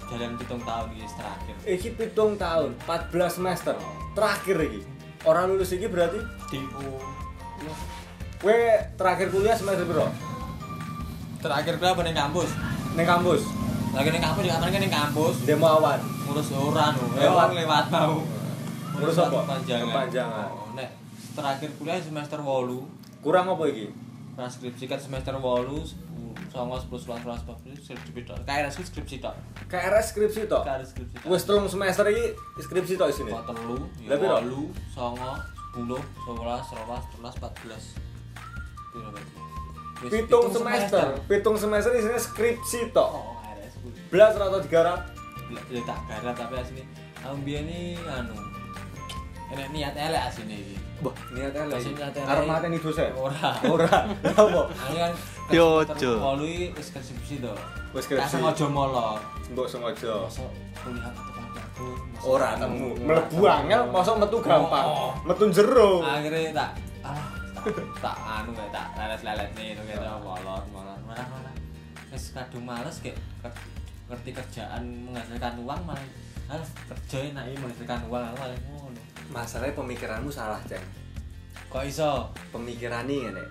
jalan pitung tahun iki terakhir. iki pitung tahun 14 semester terakhir iki orang lulus iki berarti DO. kowe terakhir kuliah semester berapa Terakhir berapa ning kampus? ning kampus Lagi ning kampus juga kan ning kampus. demo awan Ngurus ora no. Lewat. Lewat mau. Ngurus apa? Kepanjangan. Kepanjangan. Terakhir kuliah semester 8. kurang apa iki Pas skripsi kan semester 8, 10, 11, 11, 12, 13, skripsi tok. KRS ku skripsi tok. KRS skripsi to KRS skripsi tok. wis telung semester iki skripsi to isine Kok telu, ya wolu, songo, sepuluh, sebelas, sebelas, sebelas, empat belas. Piro pitung semester pitung semester isine skripsi to Oh, RS ku. belas atau digarap Ya tak garap tapi asine aku biyen iki anu. Enek niat elek asine iki. Wah, niatnya niatnya Arep mateni dosen. Ora. (laughs) Ora. Lha apa? Kan (laughs) Yo, semester Jo. wolu wis skripsi to. Wis skripsi. sengaja molor. Mbok sengaja. Masa kuliah Ora temu. Mlebu angel, mosok metu gampang. Oh. Metu jero. akhirnya tak alah tak, anu tak lelet-lelet nih gitu molor molor malah wis kadung males kayak ngerti kerjaan menghasilkan uang malah harus kerja enak ini menghasilkan uang aku malah Masalahnya pemikiranmu salah, Ceng. kok iso Pemikiran ini ngene.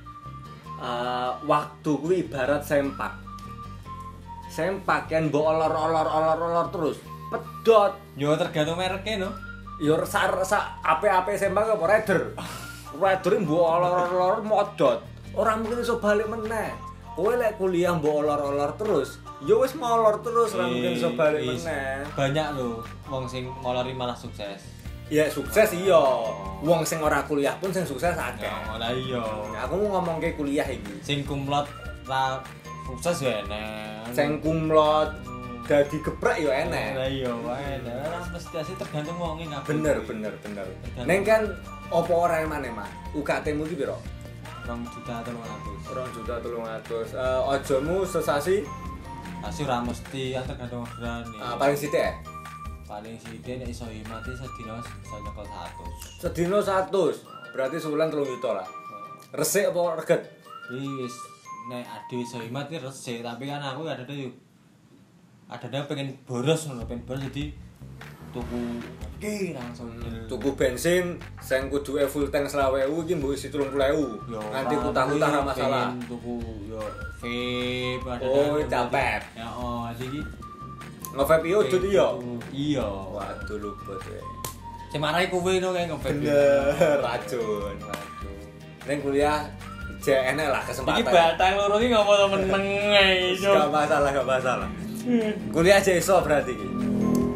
Eh, waktu kuwi ibarat sempak. Sempak kan mbok olor-olor olor-olor terus. Pedot. yo tergantung mereknya no Yo sa sa ape-ape sempak apa rider. Rider mbok olor-olor modot. Ora mungkin iso balik meneh. Kowe lek kuliah mbok olor-olor terus, yo wis molor terus ora mungkin iso balik meneh. banyak loh wong sing molori malah sukses Ya sukses iya. Wong sing ora kuliah pun sing sukses akeh. ya lah iya Nah, aku mau ngomong ke kuliah iki. sing kumlot ra sukses ya enak Sing kumlot dadi geprek yo lah enek. iya wae lah mesti asih tergantung wonge kabeh Bener bener bener. Neng kan opo ora emane mah? UKT-mu ki piro? rong juta atau rong atus Orang juta telung atus. Eh, ojomu sesasi Pasti ora mesti ya tergantung orderan ah, paling sithik ya? Paling sithik nek iso mati sedina bisa nyekel 100. Sedino 100. Berarti sebulan telung juta lah. Resik apa reget? Wis nek ade iso mati resik, tapi kan aku ada yuk ada pengen boros ngono, pengen boros jadi tuku oke langsung. Tuku bensin sing kudu full tank 20.000 iki mbok isi 30.000. Yo, Nganti kutah-kutah kuwi masalah. Tuku yo vape ada Oh, capek. Ya oh, jadi Nge-vape yo jut iya. Iya. Waduh luput we. Sing marai kuwi no kayak nge-vape. Bener, racun. Racun. Neng kuliah enek lah kesempatan. Iki batang loro iki ngopo meneng ae, (laughs) Gak masalah, gak masalah. Kuliah aja iso berarti iki.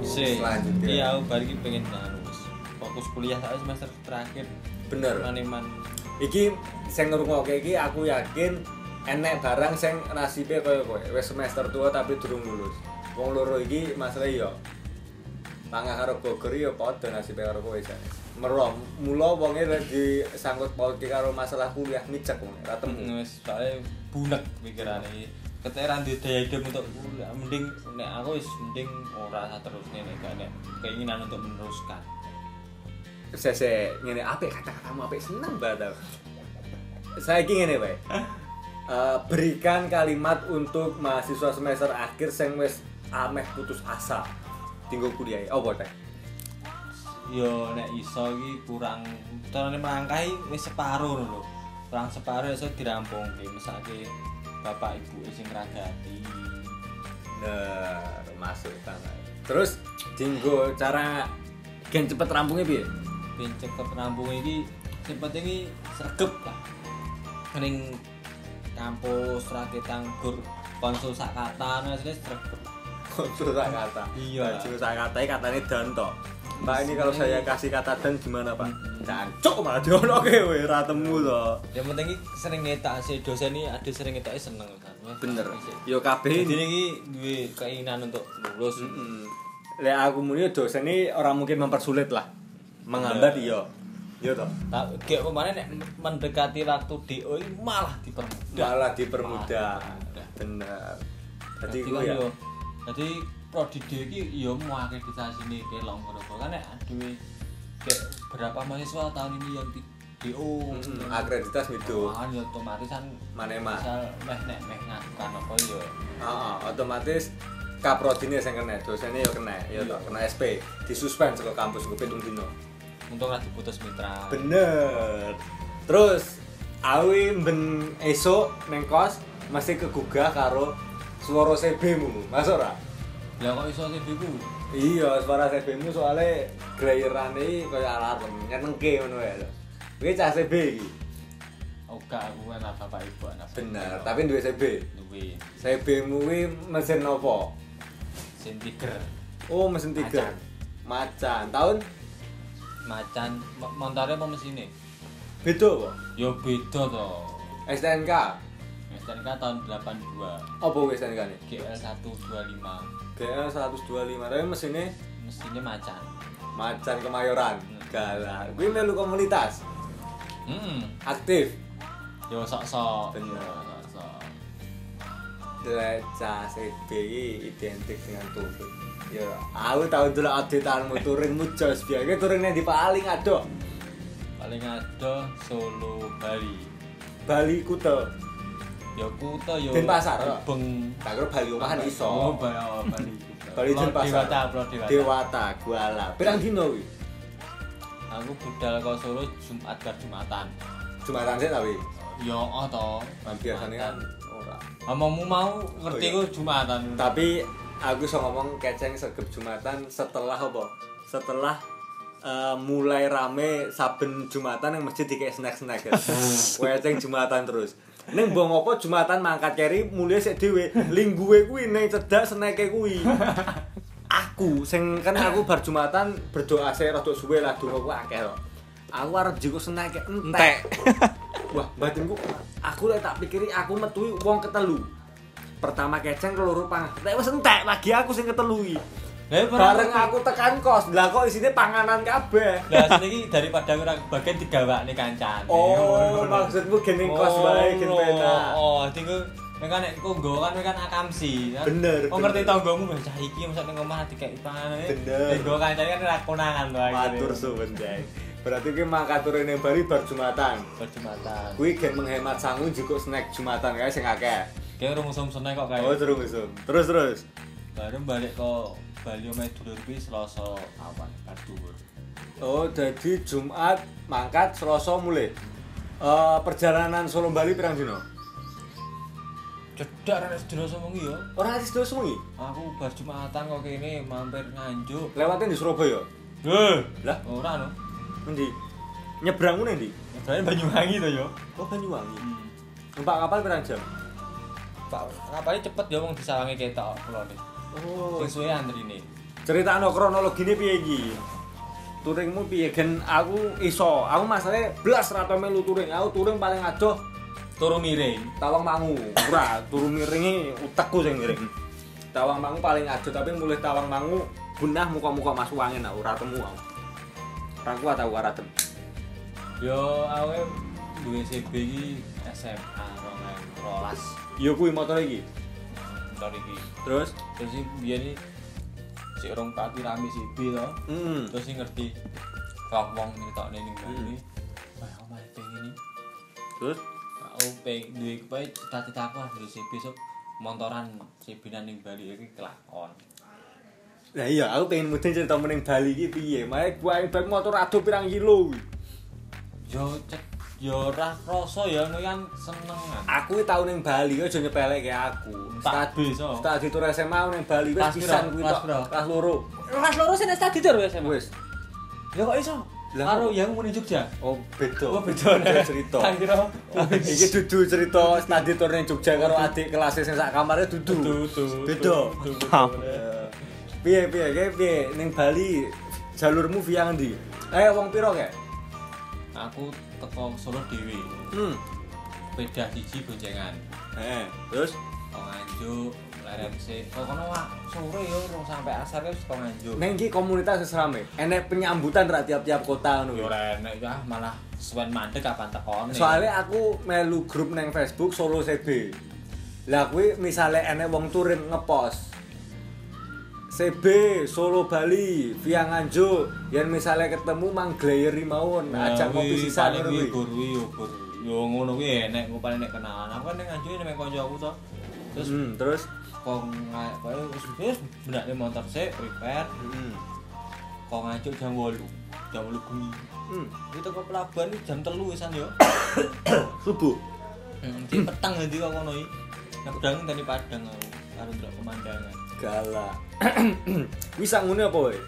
Sih. Selanjutnya. Iya, aku balik iki pengen wis fokus kuliah saya semester terakhir. Bener. Maneman. Iki sing ngrungokke iki aku yakin enek barang sing nasibe kaya kowe wis semester tua tapi durung lulus. Wong loro iki masalah yo. Mangga karo Bogor yo padha nasibe karo kowe jan. Meroh, mula wonge lek disangkut pautke karo masalah kuliah micek wong ora temu. Wis soalnya bunek pikirane iki. Keteran di daya hidup untuk kuliah, mending nek aku wis mending ora terusne nek gak nek keinginan untuk meneruskan. Sese ngene apik kata-katamu apik seneng banget. aku. Saiki ngene wae. (laughs) Eh, berikan kalimat untuk mahasiswa semester akhir sing wis ameh putus asa tinggal kuliah. Apa teh? Yo nek iso iki kurang carane melangkahi wis separo lho. Kurang separo iso dirampungke, mesake bapak ibu sing ngragati. Bener, masuk banget. Terus dinggo cara gen cepet rampungnya piye? Ben cepet rampung iki sing penting iki sregep lah. Ning kampus rakit anggur konsul sak kata nah wis sregep. Konsul sak kata. Iya. Konsul sak kata katanya dan tok. Mbak ini kalau saya kasih kata dan gimana pak? Cancuk malah diono ke we ratemu toh. Yang penting iki sering ngetak si dosen ini ada sering ngetak seneng kan. Bener. Yo kabeh ini duwe keinginan untuk lulus. Mm. Lek aku muni dosen ini orang mungkin mempersulit lah. Menghambat iya. Iya toh. Nah, kayak kemarin nek mendekati waktu DO ini malah dipermudah. Malah dipermudah. Bener. Jadi Jadi gue ya. Jadi prodi DO iki yo mau akreditasi nih kelong ngono kan nek kayak berapa mahasiswa tahun ini yang di DO. Mm, akreditas itu Kan ya otomatis kan manema. misal meh nek meh ngajukan apa yo. Heeh, otomatis kaprodine sing kena, dosennya yo kena, yo toh, kena SP, disuspend saka kampus gue pitung dino. Untung lah diputus mitra. Bener. Terus awi ben esuk neng kos masih kegugah karo suara CB-mu. Masuk ora? Lah kok iso sih ku? Iya, suara CB-mu soalnya grayerane kaya alarm, nyenengke ngono ya. Kuwi cah CB iki. Oh gak aku kan bapak ibu anak. Bener, tapi duwe CB. duwe CB-mu kuwi mesin apa? sin tiger Oh, mesin tiga. Macan. Tahun macan mo- montore apa mesine? beda apa? Yo beda to. STNK. STNK tahun 82, Apa kuwi STNK ne? GL 125. GL 125, tapi mesinnya Mesinnya macan. macan kemayoran. Galah. Kuwi melu komunitas. Hmm. Aktif. Yo sok-sok. Bener. Dreca CB identik dengan touring. Ya, aku tau dulu updateanmu touringmu jos biar touring yang di paling adoh. paling ada Solo Bali Bali Kuta. Ya kuto ya Denpasar, Beng Tak kira Bali omahan Oh, iso. Bali oh, Bali (laughs) Bali Pulau Denpasar. Dewata Pulau Dewata Dewata, Kuala. Pirang dino kuwi? aku budal ke Solo Jumat bar Jumatan Jumatan sih tapi. ya oh Nah, biasanya kan ora. Ngomongmu mau ngerti Oh, iya. ku Jumatan Tapi aku iso ngomong keceng segep Jumatan setelah apa? Setelah eh, mulai rame saben Jumatan yang masjid dikek snack-snack. (laughs) Keceng Jumatan terus. Ning mbong apa Jumatan mangkat keri mulai sik dhewe. Lingguwe kuwi ning cedak sneke kuwi. Aku sing kan aku bar Jumatan berdoa sik rada suwe lah donga ku akeh lho. Aku arep jiko sneke entek. (laughs) Wah, batinku aku lek tak pikiri aku metu wong ketelu. Pertama keceng keloro pangan. Nek wis entek lagi aku sing ketelu iki. Lah Bareng aku tekan kos, lah kok isine panganan kabeh. Lah sini daripada ora bagian digawakne kancan. Oh, maksudmu gene kos wae gen penak. Oh, tinggal Mekan nek kok nggo kan mekan akamsi. Bener, Oh ngerti tanggomu wis cah iki mosok ning omah dikek panganan. Bener. Nek kancane kan ora konangan to Matur suwun, Jai. Berarti ki makature ning Bali bar Jumatan. Jumatan. Kuwi gen menghemat sangu jukuk snack Jumatan kae sing akeh. Kayak urung musim-musimnya kok kayak Oh, terus terus. Terus terus. baru balik ke Bali omah dulur kuwi Selasa awan bar dhuwur. Oh, jadi Jumat mangkat Selasa mulai. Eh perjalanan Solo Bali pirang dino? Cedak nek sedina sewengi ya. Ora sedaya sewengi. Aku bar Jumatan kok kene mampir nganjuk. Lewatin di Surabaya. Heh, Lah, ora no. Endi? Nyebrangmu ning ndi? Berarti Banyuwangi to ya. Oh, Banyuwangi. Hmm. Numpak kapal pirang jam? Pak, ngapane cepet ya wong disawangi ketok nih. Oh, Sing suwe antrine. ceritano kronologine piye iki? Touringmu piye? Gen aku iso. Aku masalahe blas ra tau melu touring. Aku touring paling adoh Turu miring. Tawang Mangu. Ora, turu miringi utekku sing miring. Tawang Mangu paling adoh tapi mulai Tawang Mangu benah muka-muka masuk angin aku ora temu aku. Ora kuat aku ora. Yo awe duwe CB iki SMA 2012. Yo kuwi motor iki. Motor iki. Terus Terus iki biyen si orang pati rame CB to. hmm. Terus sing ngerti wong wong nyeritokne ning Bali. Wah, aku malah pengen iki. Terus Aku pengen duwe kepae cita-citaku dari CB sok montoran CB nang ning Bali iki kelakon. Lah iya, aku pengen mudeng cerita meneng Bali iki piye. Mae gua bag motor adoh pirang kilo. kuwi. Yo cek yo ora krasa ya ngono kan senengan. Aku iki tau ning Bali aja nyepeleke aku. Tak bisa. Stadi tur SMA ning Bali wis pisan kuwi tok. Kelas loro. Kelas loro sing stadi tur wis SMA. Wis. Ya kok iso? Karo yang muni Jogja. Oh, beda. Oh beda cerita. (laughs) Tak kira. Iki dudu cerita stadi tur ning Jogja karo adik kelas sing sak kamare dudu. Dudu. Beda. Piye piye kayak piye ning Bali jalurmu via ngendi? Eh wong piro kek? Aku teko Solo dhewe. Hmm. Sepeda siji boncengan. Heeh. Terus Kok nganjuk leren sik. Kok kono wak sore yo rong sampai asar wis kok nganjuk. ning iki komunitas wis rame. Enek penyambutan ra tiap-tiap kota ngono. Yo ora enek ya malah suwen mandek kapan tekone. Soalnya aku melu grup neng Facebook Solo CB. Lah kuwi misale enek wong touring ngepost CB Solo Bali via Nganjuk yen misale ketemu mang glayeri mawon Nah, ajak kopi sisan kuwi gur kuwi yo gur. Yo ngono kuwi enek ku paling nek kenalan. Aku kan ning nganjuk nek kancaku to. Terus Hmm, terus kok nggak koyo wis benake motor sik prepare hmm. kok nganjuk jam 8 jam 8 bengi Hmm, itu ke pelabuhan jam 3 wisan yo (coughs) subuh. Hmm, petang nanti kok ngono iki aku dangen tadi padang aku karo ndelok pemandangan Galak. (clears throat) Wis sak ngene apa wae?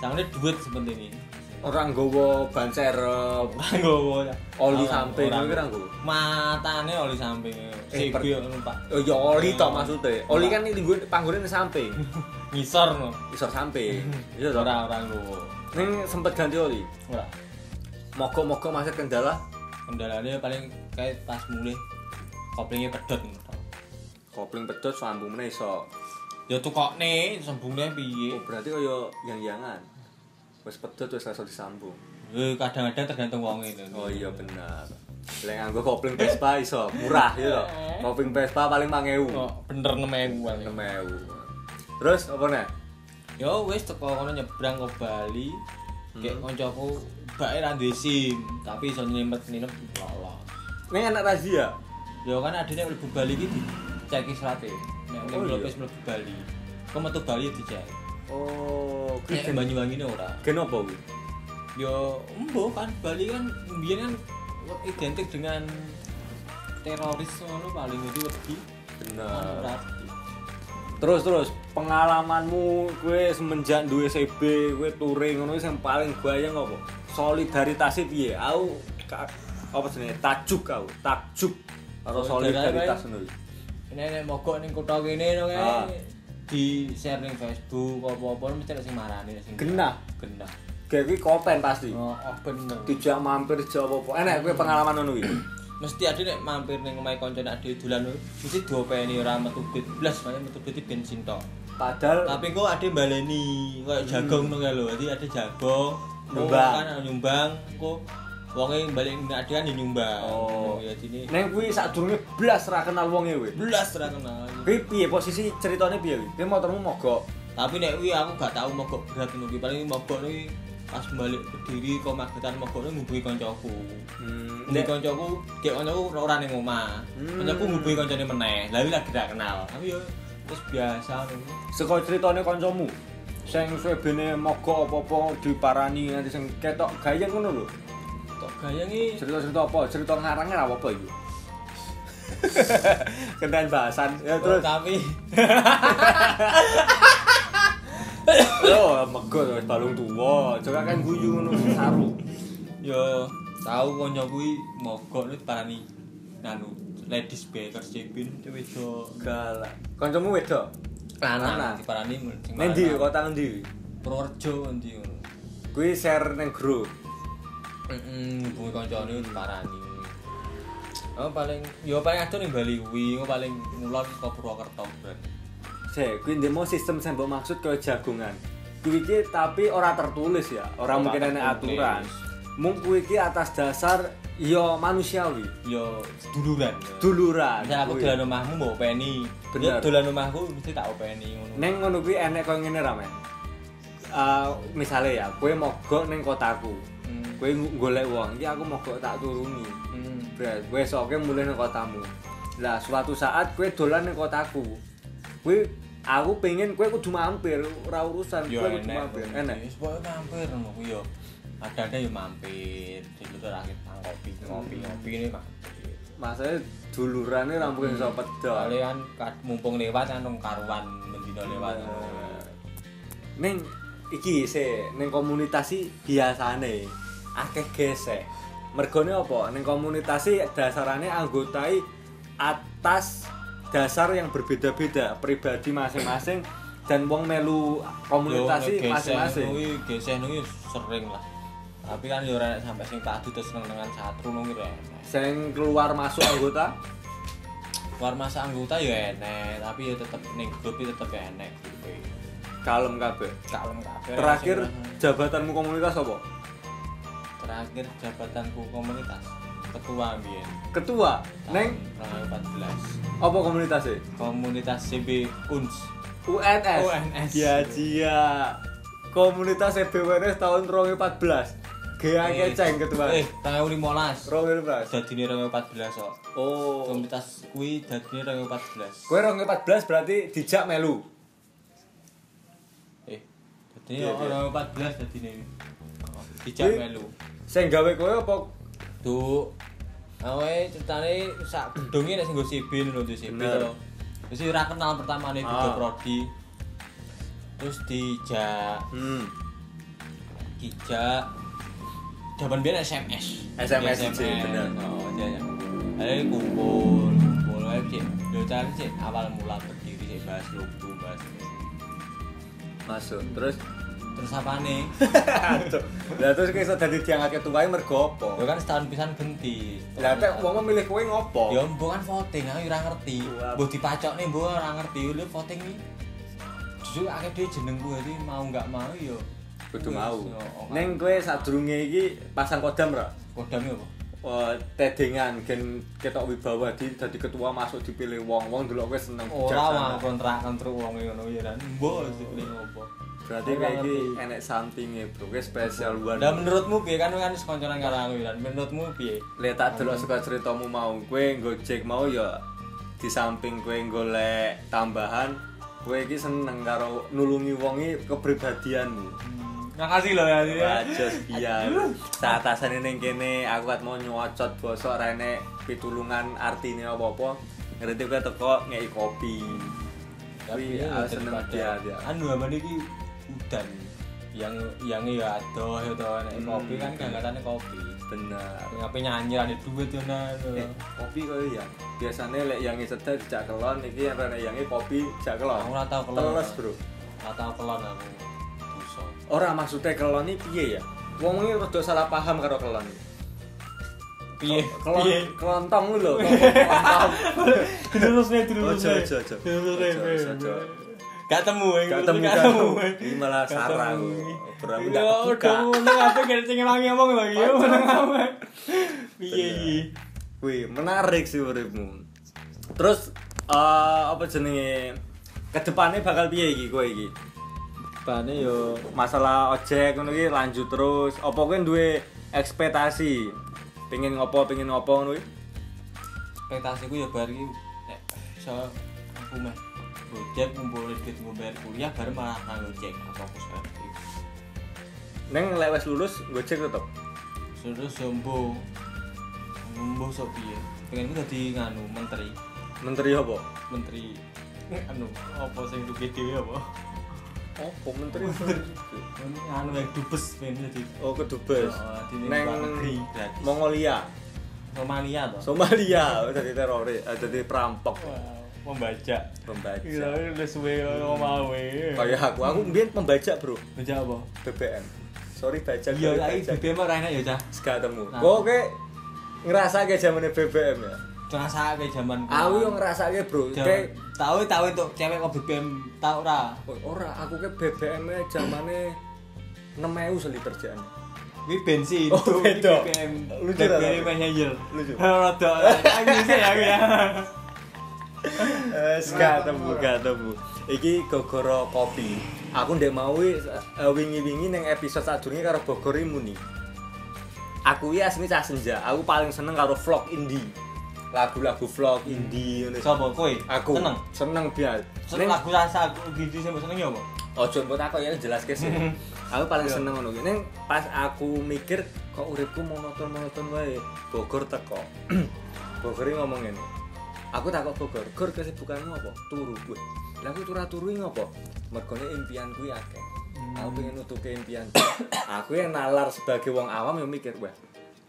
sampe duit sepenting ini Ora nggawa ban serep, Nggowo ya. oli Orang- samping orang- kuwi ora nggawa. Matane oli samping. Eh, yo numpak. Oh ya oli tok maksudnya. Oli kan ini gue panggone nang samping. (laughs) Ngisor no. Isor samping. (laughs) Iya toh. Ora ora nggowo. Ning sempet ganti oli. Ora. Mogok-mogok masih kendala Kendalanya paling kayak pas mulai koplingnya pedot kopling pedot sambung iso. Ya tukokne sambungnya piye? Oh, berarti kaya yang-yangan. Wis pedot wis iso disambung. Eh kadang-kadang tergantung wong itu. Oh iya benar. Lek nganggo kopling Vespa iso murah ya lho. Kopling Vespa paling 5000. Oh, bener 6000 paling. 6000. Terus apa nih? Yo wis teko kono nyebrang ke Bali. Kayak koncoku bae ra duwe SIM, tapi iso nyimpen nginep lolos. Ning anak razia. Yo kan adine mlebu Bali iki diceki serate. Nek Oh, ning iya. wis mlebu Bali. Kok metu Bali dicek. Oh, kuwi Nek Banyuwangi ini ora. gen apa kuwi? Yo embo kan Bali kan mbiyen kan identik dengan teroris ngono paling itu wedi. Bener. Ora. Terus terus pengalamanmu kue semenjak duwe CB kue touring ngono sing paling bayang apa? Solidaritasnya piye? Aku apa jenenge? Tajuk aku, takjuk atau solidaritas ngono. Iki. Ini nek mogok ning kutha kene Ah. kae di share ning Facebook apa-apa mesti ada sing marani ada sing Genah? genah. Kayak kuwi komen pasti. Oh, oh bener. Dijak mampir dijak apa-apa. Enak kue pengalaman ngono iki. Mesti ada nek mampir ning omahe kanca nek ade dolan mesti diopeni ora metu duit blas makanya metu duit bensin tok. Padahal Tapi kok ade baleni kayak jagong ngono kae lho. Dadi ade jagong Nyumbang. kan nyumbang kok wonge balik nek ade kan ya nyumbang. Oh. ya dini neng kuwi sadurunge blas ra kenal wonge kuwi. blas ora kenal. Kuwi piye posisi ceritanya piye kuwi? Kuwi motormu mogok. Tapi nek kuwi aku gak tau mogok berat ngono kuwi. Paling mogok kuwi pas balik Kediri kok magetan mogok kuwi ngubuhi kancaku. Hmm, Nek kancaku, kayak kancaku ora ning omah. Hmm. Kancaku ngubuhi kancane meneh. Lah lagi gak kenal. Tapi yo wis biasa ngono. saka ceritane kancamu sing sebene mogok apa-apa diparani nanti sing ketok gayeng ngono lho. Gaya iki Cerita-cerita apa? Cerita ngarangnya ra apa-apa iku. (laughs) Kendan bahasan. Ya terus tapi yo megot wis balung tuwa. Coba kan guyu ngono saru. yo tahu kancaku kuwi mogok nek parani anu ladies bakers cebin wedo Galak. Kancamu wedok? Lanang. diparani sing Ning ndi lanang. kota ngendi? Purworejo endi ngono. Kuwi share ning grup. Heeh, hubungi kancane diparani. Oh paling yo paling adoh ning Bali kuwi, paling ngulon ke Purwokerto berarti. Sik, kuwi ndemo sistem sing mbok maksud kaya jagongan. Kuwi iki tapi ora tertulis ya, ora Ora mungkin ana aturan. Mung kuwi iki atas dasar ya manusiawi, Yo seduluran. duluran. Misal aku kuwi. dolan omahmu mbok openi. Bener. Bener. Dolan omahku mesti tak openi ngono. Neng ngono kuwi enek kaya ngene ra, Men? Eh, misale ya, kowe mogok ning kotaku. Hmm. Kowe ng- golek wong, iki aku mogok tak turuni. Hmm. Bres, kowe soke mulih ning kotamu. Lah suatu saat kowe dolan ning kotaku. Kowe aku pengen kowe kudu mampir, ora urusan kowe kudu mampir. Wis pokoke mampir ngono kuwi yo. Ada-ada yo mampir, dulu tuh rakit nang kopi, ngopi-ngopi ini mampir. Masane dulurane ra mungkin iso pedot. Soalnya kan kad- mumpung lewat kan rong karuan mendino lewat. Ning iki se ning komunitas biasane akeh gesek. Mergone apa? Ning komunitas dasarane anggotai atas dasar yang berbeda-beda, pribadi masing-masing dan wong melu komunitas masing-masing. Kuwi geseh kuwi sering lah. Tapi kan yo ora sampai sing tak adu terus dengan satru nang kira enek. Sing keluar masuk anggota Luar masa anggota yo enek, tapi yo tetep ning grup tetep enek kalem kabeh. Kalem kabeh. Terakhir jabatanmu komunitas apa? Terakhir jabatanku komunitas ketua mbiyen. Ketua. Neng 2014. apa komunitasnya? Komunitas CB UNS. UNS. UNS. Ya jia. Komunitas EBWNS tahun 2014. Gaya ngeceng ketua. Eh, tahun 15. 2014. Dadine 2014 kok. Oh. Komunitas kuwi dadine 2014. Kowe 2014 berarti dijak melu. Eh, dadine Iya, iya. 2014 dadine. Dijak melu. Sing gawe kowe apa? Tuh. Awe ceritane sak gedunge nek sing nggo CB lho tuh CB to. Wis ora kenal pertama nih Ah. prodi. Terus dijak Hmm. kijak Jaman biyen SMS. SMS, Di sih, bener. Oh, iya ya. Ayo kumpul, kumpul ae sih. Yo cari sih awal mula berdiri sih bahas lugu, bahas. Masuk. Terus Terus nih? Lah terus kowe iso dadi diangkat ketuae mergo apa? Yo kan setahun pisan genti. Lah tek wong milih kowe ngopo? Yo mbok kan voting, aku ora ngerti. Mbok dipacok nih, mbok ora ngerti. Lho voting iki. Jujur akeh dhewe jenengku jadi mau nggak mau yo Kudu mau. oh, Ning kowe sadurunge iki pasang kodam ra? kodamnya apa? eh, tedengan gen ketok wibawa di dadi ketua masuk dipilih wong wong delok kowe seneng ora mah kontrak kontrak wong ngono ya kan mbok sih pilih ngopo berarti kayak iki enek something-e bro kowe spesial one. Lah menurutmu piye? Kan kan wis konconan karo aku kan menurutmu piye? Lek tak delok suka ceritamu mau, kue gojek mau ya di samping kue golek tambahan, kue iki seneng karo nulungi wongi kepribadianmu. makasih loh ya dia Wajos biar. Saat atasan ning kene aku kat mau nyocot bosok rene pitulungan artine apa-apa. Ngerti kue teko ngei kopi. Tapi ya, aku seneng dia dia. anu aman iki udan yang yang ya adoh ya to nek Hmm. kopi kan ganggatane kopi Bener. ngapain nyanyi ada duit yo nah Eh, kopi kok ya. Biasanya lek yang sedang dijak kelon iki yang rene yangi kopi jak kelon. ora tau kelon Teles, Bro. ora tau kelon aku dosa Ora maksudnya kelon iki piye ya? Wong iki rada salah paham karo kelon. piye Kelon piye kelontong lu lho. (laughs) Kelontong. terusnya terusnya Ojo, ojo, ojo. Gak temu, eh, Gak temu gak gak temu. eh. Ini malah sarang. Ya ndak kebuka. udah, apa gak sing wangi ngomong lagi ya meneng apa. Piye iki? Wih, menarik sih uripmu. Terus eh apa jenenge? Ke depannya bakal piye iki kowe iki? Bane yo Masalah ojek ngono iki lanjut terus. Apa kowe duwe ekspektasi? Pengen ngopo, pengen ngopo ngono iki? ekspektasiku ya bar iki nek iso aku meh gojek ngumpul duit nggo bayar kuliah bareng malah nang gojek sekarang iki. Neng lek wis lulus gojek tetep. Terus jombo ngombo sok piye? Pengen ku dadi nganu menteri, Menteri apa? menteri anu apa sing duwe dhewe apa? Oh, menteri. Anu yang dubes pengen dadi Oh, ke Dubes. Oh, Neng. Mongolia. Somalia toh. Somalia, jadi teroris, eh, jadi perampok, Membaca. pembaca. Gila, udah suwe kalau mau eh. Kayak aku, aku mbien pembaca bro, Baca apa? BBM. Sorry baca, Iya, lagi. BBM ora enak ya, Cah. Gak temu. Nah. Kayak ngerasa kayak zamannya BBM ya? Ngrasake jaman Aku yang ngerasa kayak bro, kayak tahu tahu untuk cewek kok BBM tau ora? Oh, ora, aku kayak BBM nya zamannya 6000 seliter jane. Ini bensin Oh, beda. BBM. Lucu BBM? Messenger. Lucu. Rada aku ya. Eh, gak temu, gak temu. Iki gogoro kopi. Aku ndek mau eh, wingi-wingi ning episode sadurunge karo Bogor muni. Aku iki asli cah senja. Aku paling seneng karo vlog indie. Lagu-lagu vlog indie ngono. Sopo kowe? Aku seneng. seneng biar. Seneng lagu rasa aku gitu mbok seneng ya apa? Ojo mbok takok ya jelas ke sih. aku paling seneng ngono. Ning pas aku mikir kok uripku monoton-monoton wae. Bogor teko. (clears throat) Bogor ngomong ngene. Aku takok Bogor, "Gor kesibukanmu apa?" Turu gue. Lah aku turu-turu iki ngopo? Mergone impian kuwi akeh. Aku pengen nutuke impian. (coughs) aku yang nalar sebagai wong awam yang mikir, "Wah,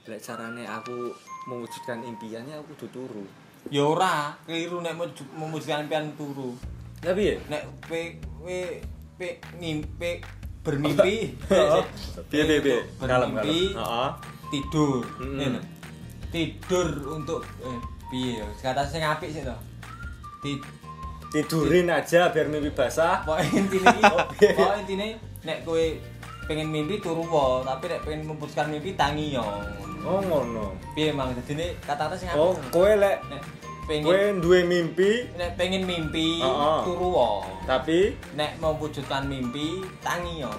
lek carane aku mewujudkan impiannya aku kudu turu." Ya ora, keliru nek mewujudkan impian turu. Lah piye? Nek pe we pe mimpi bermimpi (laughs) (laughs) piye piye piye? Bermimpi tidur Mm. Eh, tidur untuk eh piye ya kata sing apik sih to Ti- Tidurin aja biar mimpi basah. pokoknya intine iki (laughs) piye? pokoknya intine nek kowe pengen mimpi turu wae tapi nek pengen memutuskan mimpi tangi yo Oh ngono. piye mang dadine kata-kata sing apik Oh, kowe lek nek kowe pengen duwe mimpi nek pengen mimpi Heeh. turu wae tapi nek mewujudkan mimpi tangi yo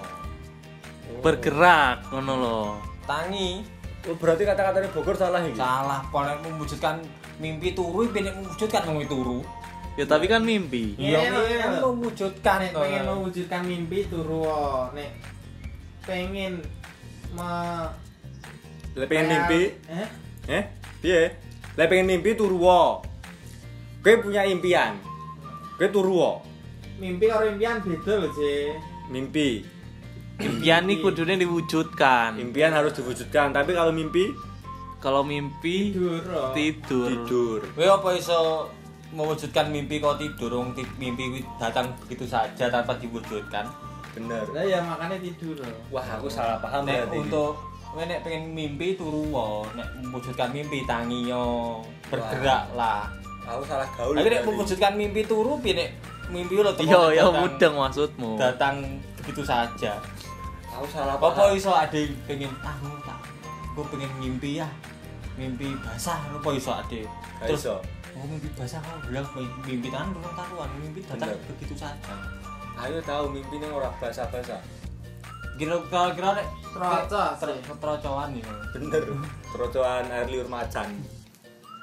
bergerak ngono loh tangi oh, berarti kata-katanya Bogor salah iki. salah kalau mewujudkan mimpi turu pengen mewujudkan mung turu ya tapi kan mimpi Iya, Iya, iya. kan mewujudkan nek toh. pengen mewujudkan mimpi turu wo. nek pengen me Lek pengen mimpi, eh eh? Piye? Lek pengen mimpi turu. Kowe punya impian. Kowe turu mimpi karo impian beda lho sih Mimpi. impian nih kudune diwujudkan Impian harus diwujudkan, tapi kalau mimpi kalau mimpi tidur wo. tidur tidur. Kowe apa iso mewujudkan mimpi kau tidur wong mimpi datang begitu saja tanpa diwujudkan. Bener. lah ya makanya tidur wo. Wah, aku salah paham Nek berarti. untuk kowe nek pengen mimpi turu wae, nek mewujudkan mimpi tangi yo, bergerak lah. aku salah gaul. Tapi nek mewujudkan mimpi turu piye nek mimpi lo iya ya datang- mudeng maksudmu datang begitu saja. aku salah Apa paham. iso ada yang pengen ah tak gue pengen mimpi ya mimpi basah apa iso ade iso. oh mimpi basah kau bilang mimpi tangan belum karuan mimpi datang Bener. begitu saja Ayo tahu mimpi ning ora basa-basa. kira kira kira nek Troco ketrocoan nih Bener. Trocoan air liur macan.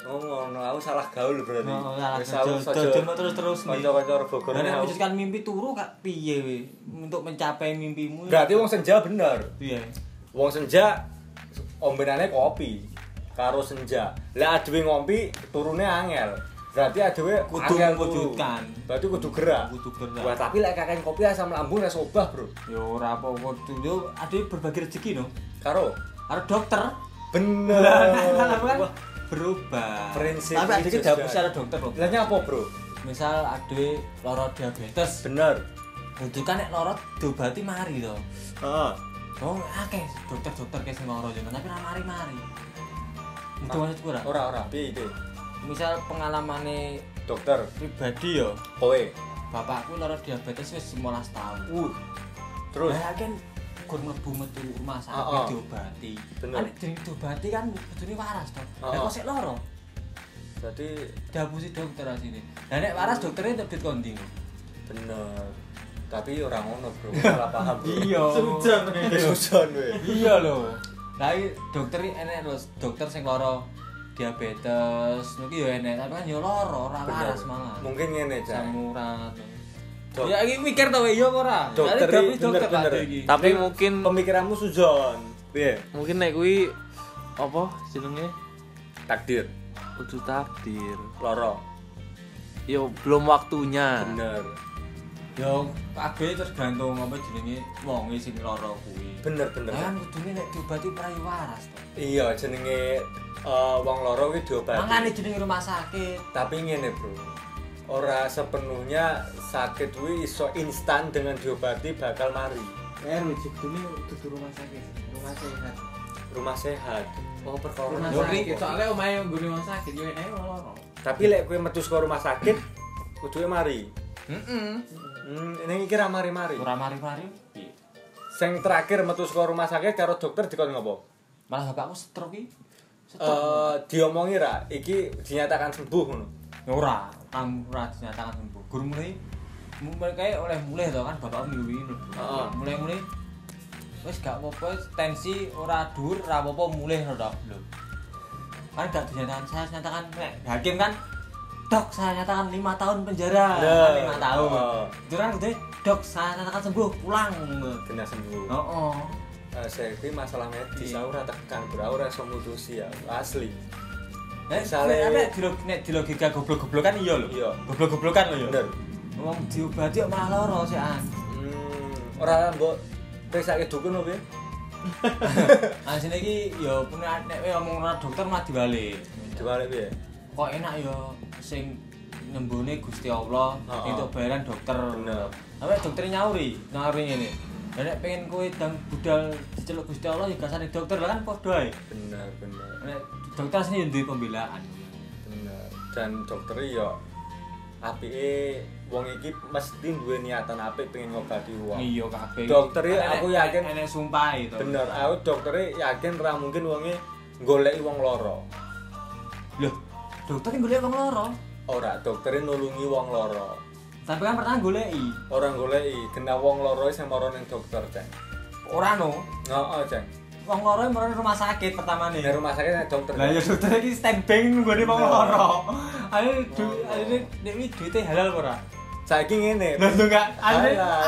Oh ngono, aku salah gaul berarti. Oh, salah gaul. terus-terus nih. Kanca-kanca Bogor nek aku. mewujudkan mimpi turu kak piye we untuk mencapai mimpimu Berarti wong senja bener. iya Wong senja ombenane kopi karo senja. Lah adewe ngompi turune angel. Berarti adewe Kudu turu. Berarti kudu gerak. Kudu gerak. Wah, tapi lek kakek kopi asam lambung wis obah, Bro. yo ora apa-apa yo ade berbagi rezeki no Karo Ada dokter bener. Lah, (laughs) nah, kan berubah. Prinsip Tapi ada itu kita juga. secara dokter loh. Lah apa, Bro? Misal ada loro diabetes, Bener. butuhkan nek loro diobati mari to. Heeh. Oh, akeh dokter-dokter kayak loro jeneng, tapi ora mari-mari. Itu maksudku ora. Ora ora, piye iki? Misal pengalamane Dokter, pribadi yo, kowe. bapakku loro diabetes wis 15 tahun. Uh. Terus Lah kan gur mlebu metu rumah sakit Heeh. diobati. Bener. Kan jeneng diobati kan kudune waras to. Lah kok sik loro? jadi Dapusi dokter asine. Lah nek waras dokternya tetep kondi. bener. Tapi ora ngono, Bro. (laughs) Salah paham. Iya. Sujon. Kesusahan we. Iya lho. Iki dokter iki enek lho, dokter sing lara diabetes, niki yo enek, tapi kan yo lara, ora Bener. waras malah. Mungkin ngene, Cak. Samurat. Ya iki mikir to yo apa ora? Dokter dokter. Tapi mungkin Pemikiranmu sujon. Piye? mungkin nek kuwi apa jenenge Takdir. kudu takdir. Loro. Yo belum waktunya. Bener. Yo kabeh tergantung apa jenenge wonge sing lara kuwi. Bener bener. Kan kudune nek diobati yo waras to. Iya, jenenge eh, wong loro kuwi diobati. Mangane jenenge rumah sakit. Tapi ngene, Bro. Ora sepenuhnya sakit kuwi iso instan dengan diobati bakal mari. Eh, rujuk dulu dudu rumah sakit. Rumah sehat. Rumah sehat. Oh, perkara Rumah sakit. Soalnya omahe nggo rumah sakit yo enek loro. Tapi lek kowe metu saka rumah sakit, kuduke mari. Heeh. Hmm, ini iki ra mari-mari. Ora mari-mari. piye? Sing terakhir metu saka rumah sakit karo dokter dikon ngopo? Malah bapakku stroke iki. Eh, diomongi ra iki dinyatakan sembuh ngono. ora ora dinyatakan sembuh guru mulai kayak oleh mulai to kan bapak minggu ini Heeh. mulai mulai wis gak apa-apa tensi ora dhuwur ora apa-apa mulai rada lho kan gak dinyatakan saya nyatakan nek hakim kan dok saya nyatakan lima tahun penjara Nah, lima tahun itu kan gitu dok saya nyatakan sembuh pulang Kena sembuh. oh, oh. Eh, saya iki masalah medis Iya. aku ora tekan, bro. Aku ora iso mutusi ya. Asli. Nek Misale- nek di log- nek di logika goblok-goblokan iya lho. Iya. Goblok-goblokan lho ya. Bener. Wong diobati kok malah lara sih an. Hmm, ora mbok pesake dukun opo? piye? (laughs) Asine iki ya punya nek ngomong ora dokter mah dibalik. Dibalik piye? Kok enak ya sing nembune Gusti Allah Heeh. untuk bayaran dokter. Bener. Tapi dokter nyauri, nyauri ngene. Lah nek pengen kowe dang budal diceluk Gusti Allah ya gasane dokter lah kan padha ae. Bener, bener. Nek dokter sini duwe pembelaan. Bener. Dan dokter ya apike wong iki mesti duwe niatan apik pengen ngobati wong. Iya kabeh. Dokter aku yakin- enek sumpah itu. Bener, aku dokternya yakin ra mungkin wonge goleki wong loro. Loh, dokter yang golek wong loro. Ora, dokternya nulungi wong loro. Tapi kan pernah goleki. Orang goleki, kena wong loro sing mara ning dokter, Ceng. Ora no. Heeh, Ceng. Wong loro yang merono rumah sakit pertama nih. Di rumah sakit dokter. Lah ya dokter iki standby nggone wong loro. Ayo du ayo iki duite halal ora? Saiki ngene. Lah lho enggak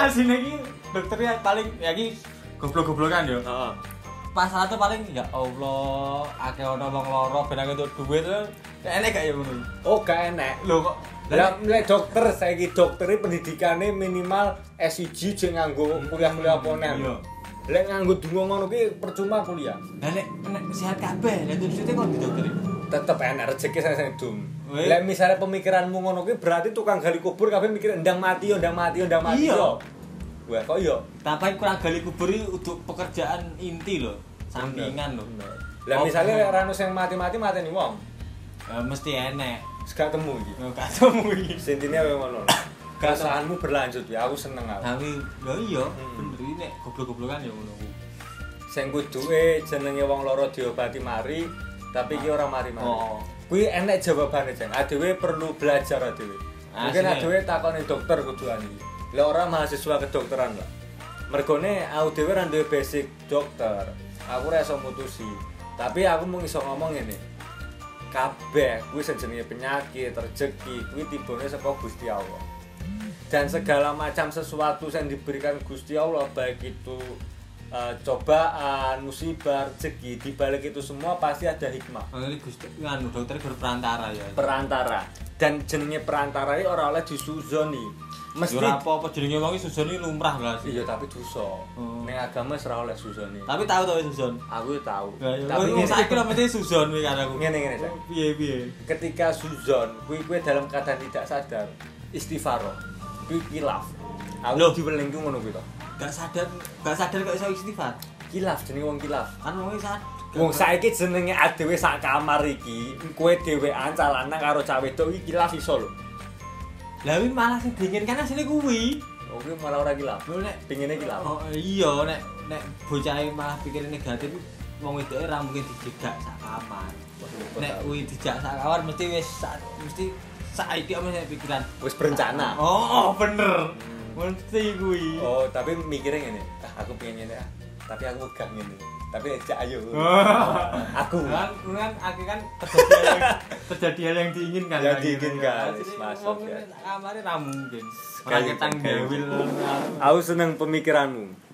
asine iki dokternya paling ya iki goblok-goblokan yo. Heeh. Pas tuh paling ya Allah, akeh ono wong loro ben aku entuk duit tuh. Enek gak ya ngono? Oh, gak enek. Lho kok Lah mulai dokter saiki dokter pendidikannya minimal S1 jek nganggo kuliah-kuliah ponen. Iya. Lek nganggo dungo ngono ki percuma kuliah. Lah nek nek sehat kabeh, lah duite kok di dokter. Tetep enak rezeki sing dum. Lek misalnya pemikiranmu ngono ki berarti tukang gali kubur kabeh mikir ndang mati yo ndang mati yo ndang mati Iya. Wah, kok iya? Tapi kurang gali kubur untuk pekerjaan inti loh, sampingan loh. Lah Oh, misalnya rano sing mati-mati mateni wong, Ya, mesti enek. gak temu iki. Yo ketemu iki. (laughs) Sintine wae ngono. (coughs) Berlanjut ya, aku seneng aku. Tapi lho iya, Hmm. bener iki nek goblok-goblokan ya ngono kuwi. Sing kuduke jenenge wong loro diobati mari, tapi iki ora mari-mari. Oh. Kuwi enek jawabane, Jeng. Adewe perlu belajar adewe. Mungkin adewe takoni dokter kuduan iki. Lah ora mahasiswa kedokteran lah. Mergone aku dhewe ra duwe basic dokter. Aku ora iso mutusi. Tapi aku mung iso ngomong ngene. Kabeh kuwi sing jenenge penyakit, rezeki, kuwi tibone saka Gusti Allah. Dan segala macam sesuatu yang diberikan Gusti Allah baik itu eh, cobaan, musibah, rezeki, di balik itu semua pasti ada hikmah. Oh, ini Gusti nganu dokter berperantara ya. perantara dan jenenge perantara ini orang oleh disuzoni mesti Mesti apa-apa jenenge wong iki susuni lumrah lah sih. iya tapi dosa Oh. ning agama wis ora oleh suzoni Tapi tahu tau susun. aku tahu Tapi wong saiki lho mesti susun kuwi kan aku. ngene ngene Cak. Piye piye. ketika suzon kuwi kuwi dalam keadaan tidak sadar istighfar kuwi kilaf aku Loh. diwelingku ngono kuwi to Gak sadar, gak sadar kok iso istighfar. kilaf jenenge wong kilaf Kan wong iki sadar. Wong saiki jenenge adewe sak kamar iki, kowe dhewean calana karo cah wedok iki kilaf iso lho. Lah kuwi malah sing diinginkan asline kuwi. Oh, kuwi malah ora. Lho nek Pingine kilaf. Oh iya nek nek bocahe malah pikir negatif wong wedoke ra mungkin dijegak sak kamar. Nek kuwi dijak sak kamar mesti wis mesti saiki sih pikiran. Wis berencana. Oh, bener. Mesti kuwi. Oh, tapi mikirnya ngene, ah, aku pengen ngene ah, tapi aku gak ngene. Tapi ajak ayo. (laughs) aku. kan kan aku kan (laughs) terjadi hal yang, terjadi hal yang diinginkan Yang diinginkan, Jadi wis masuk, ya. sak kamare ra mungkin. Sekali dewil. Aku seneng pemikiranmu.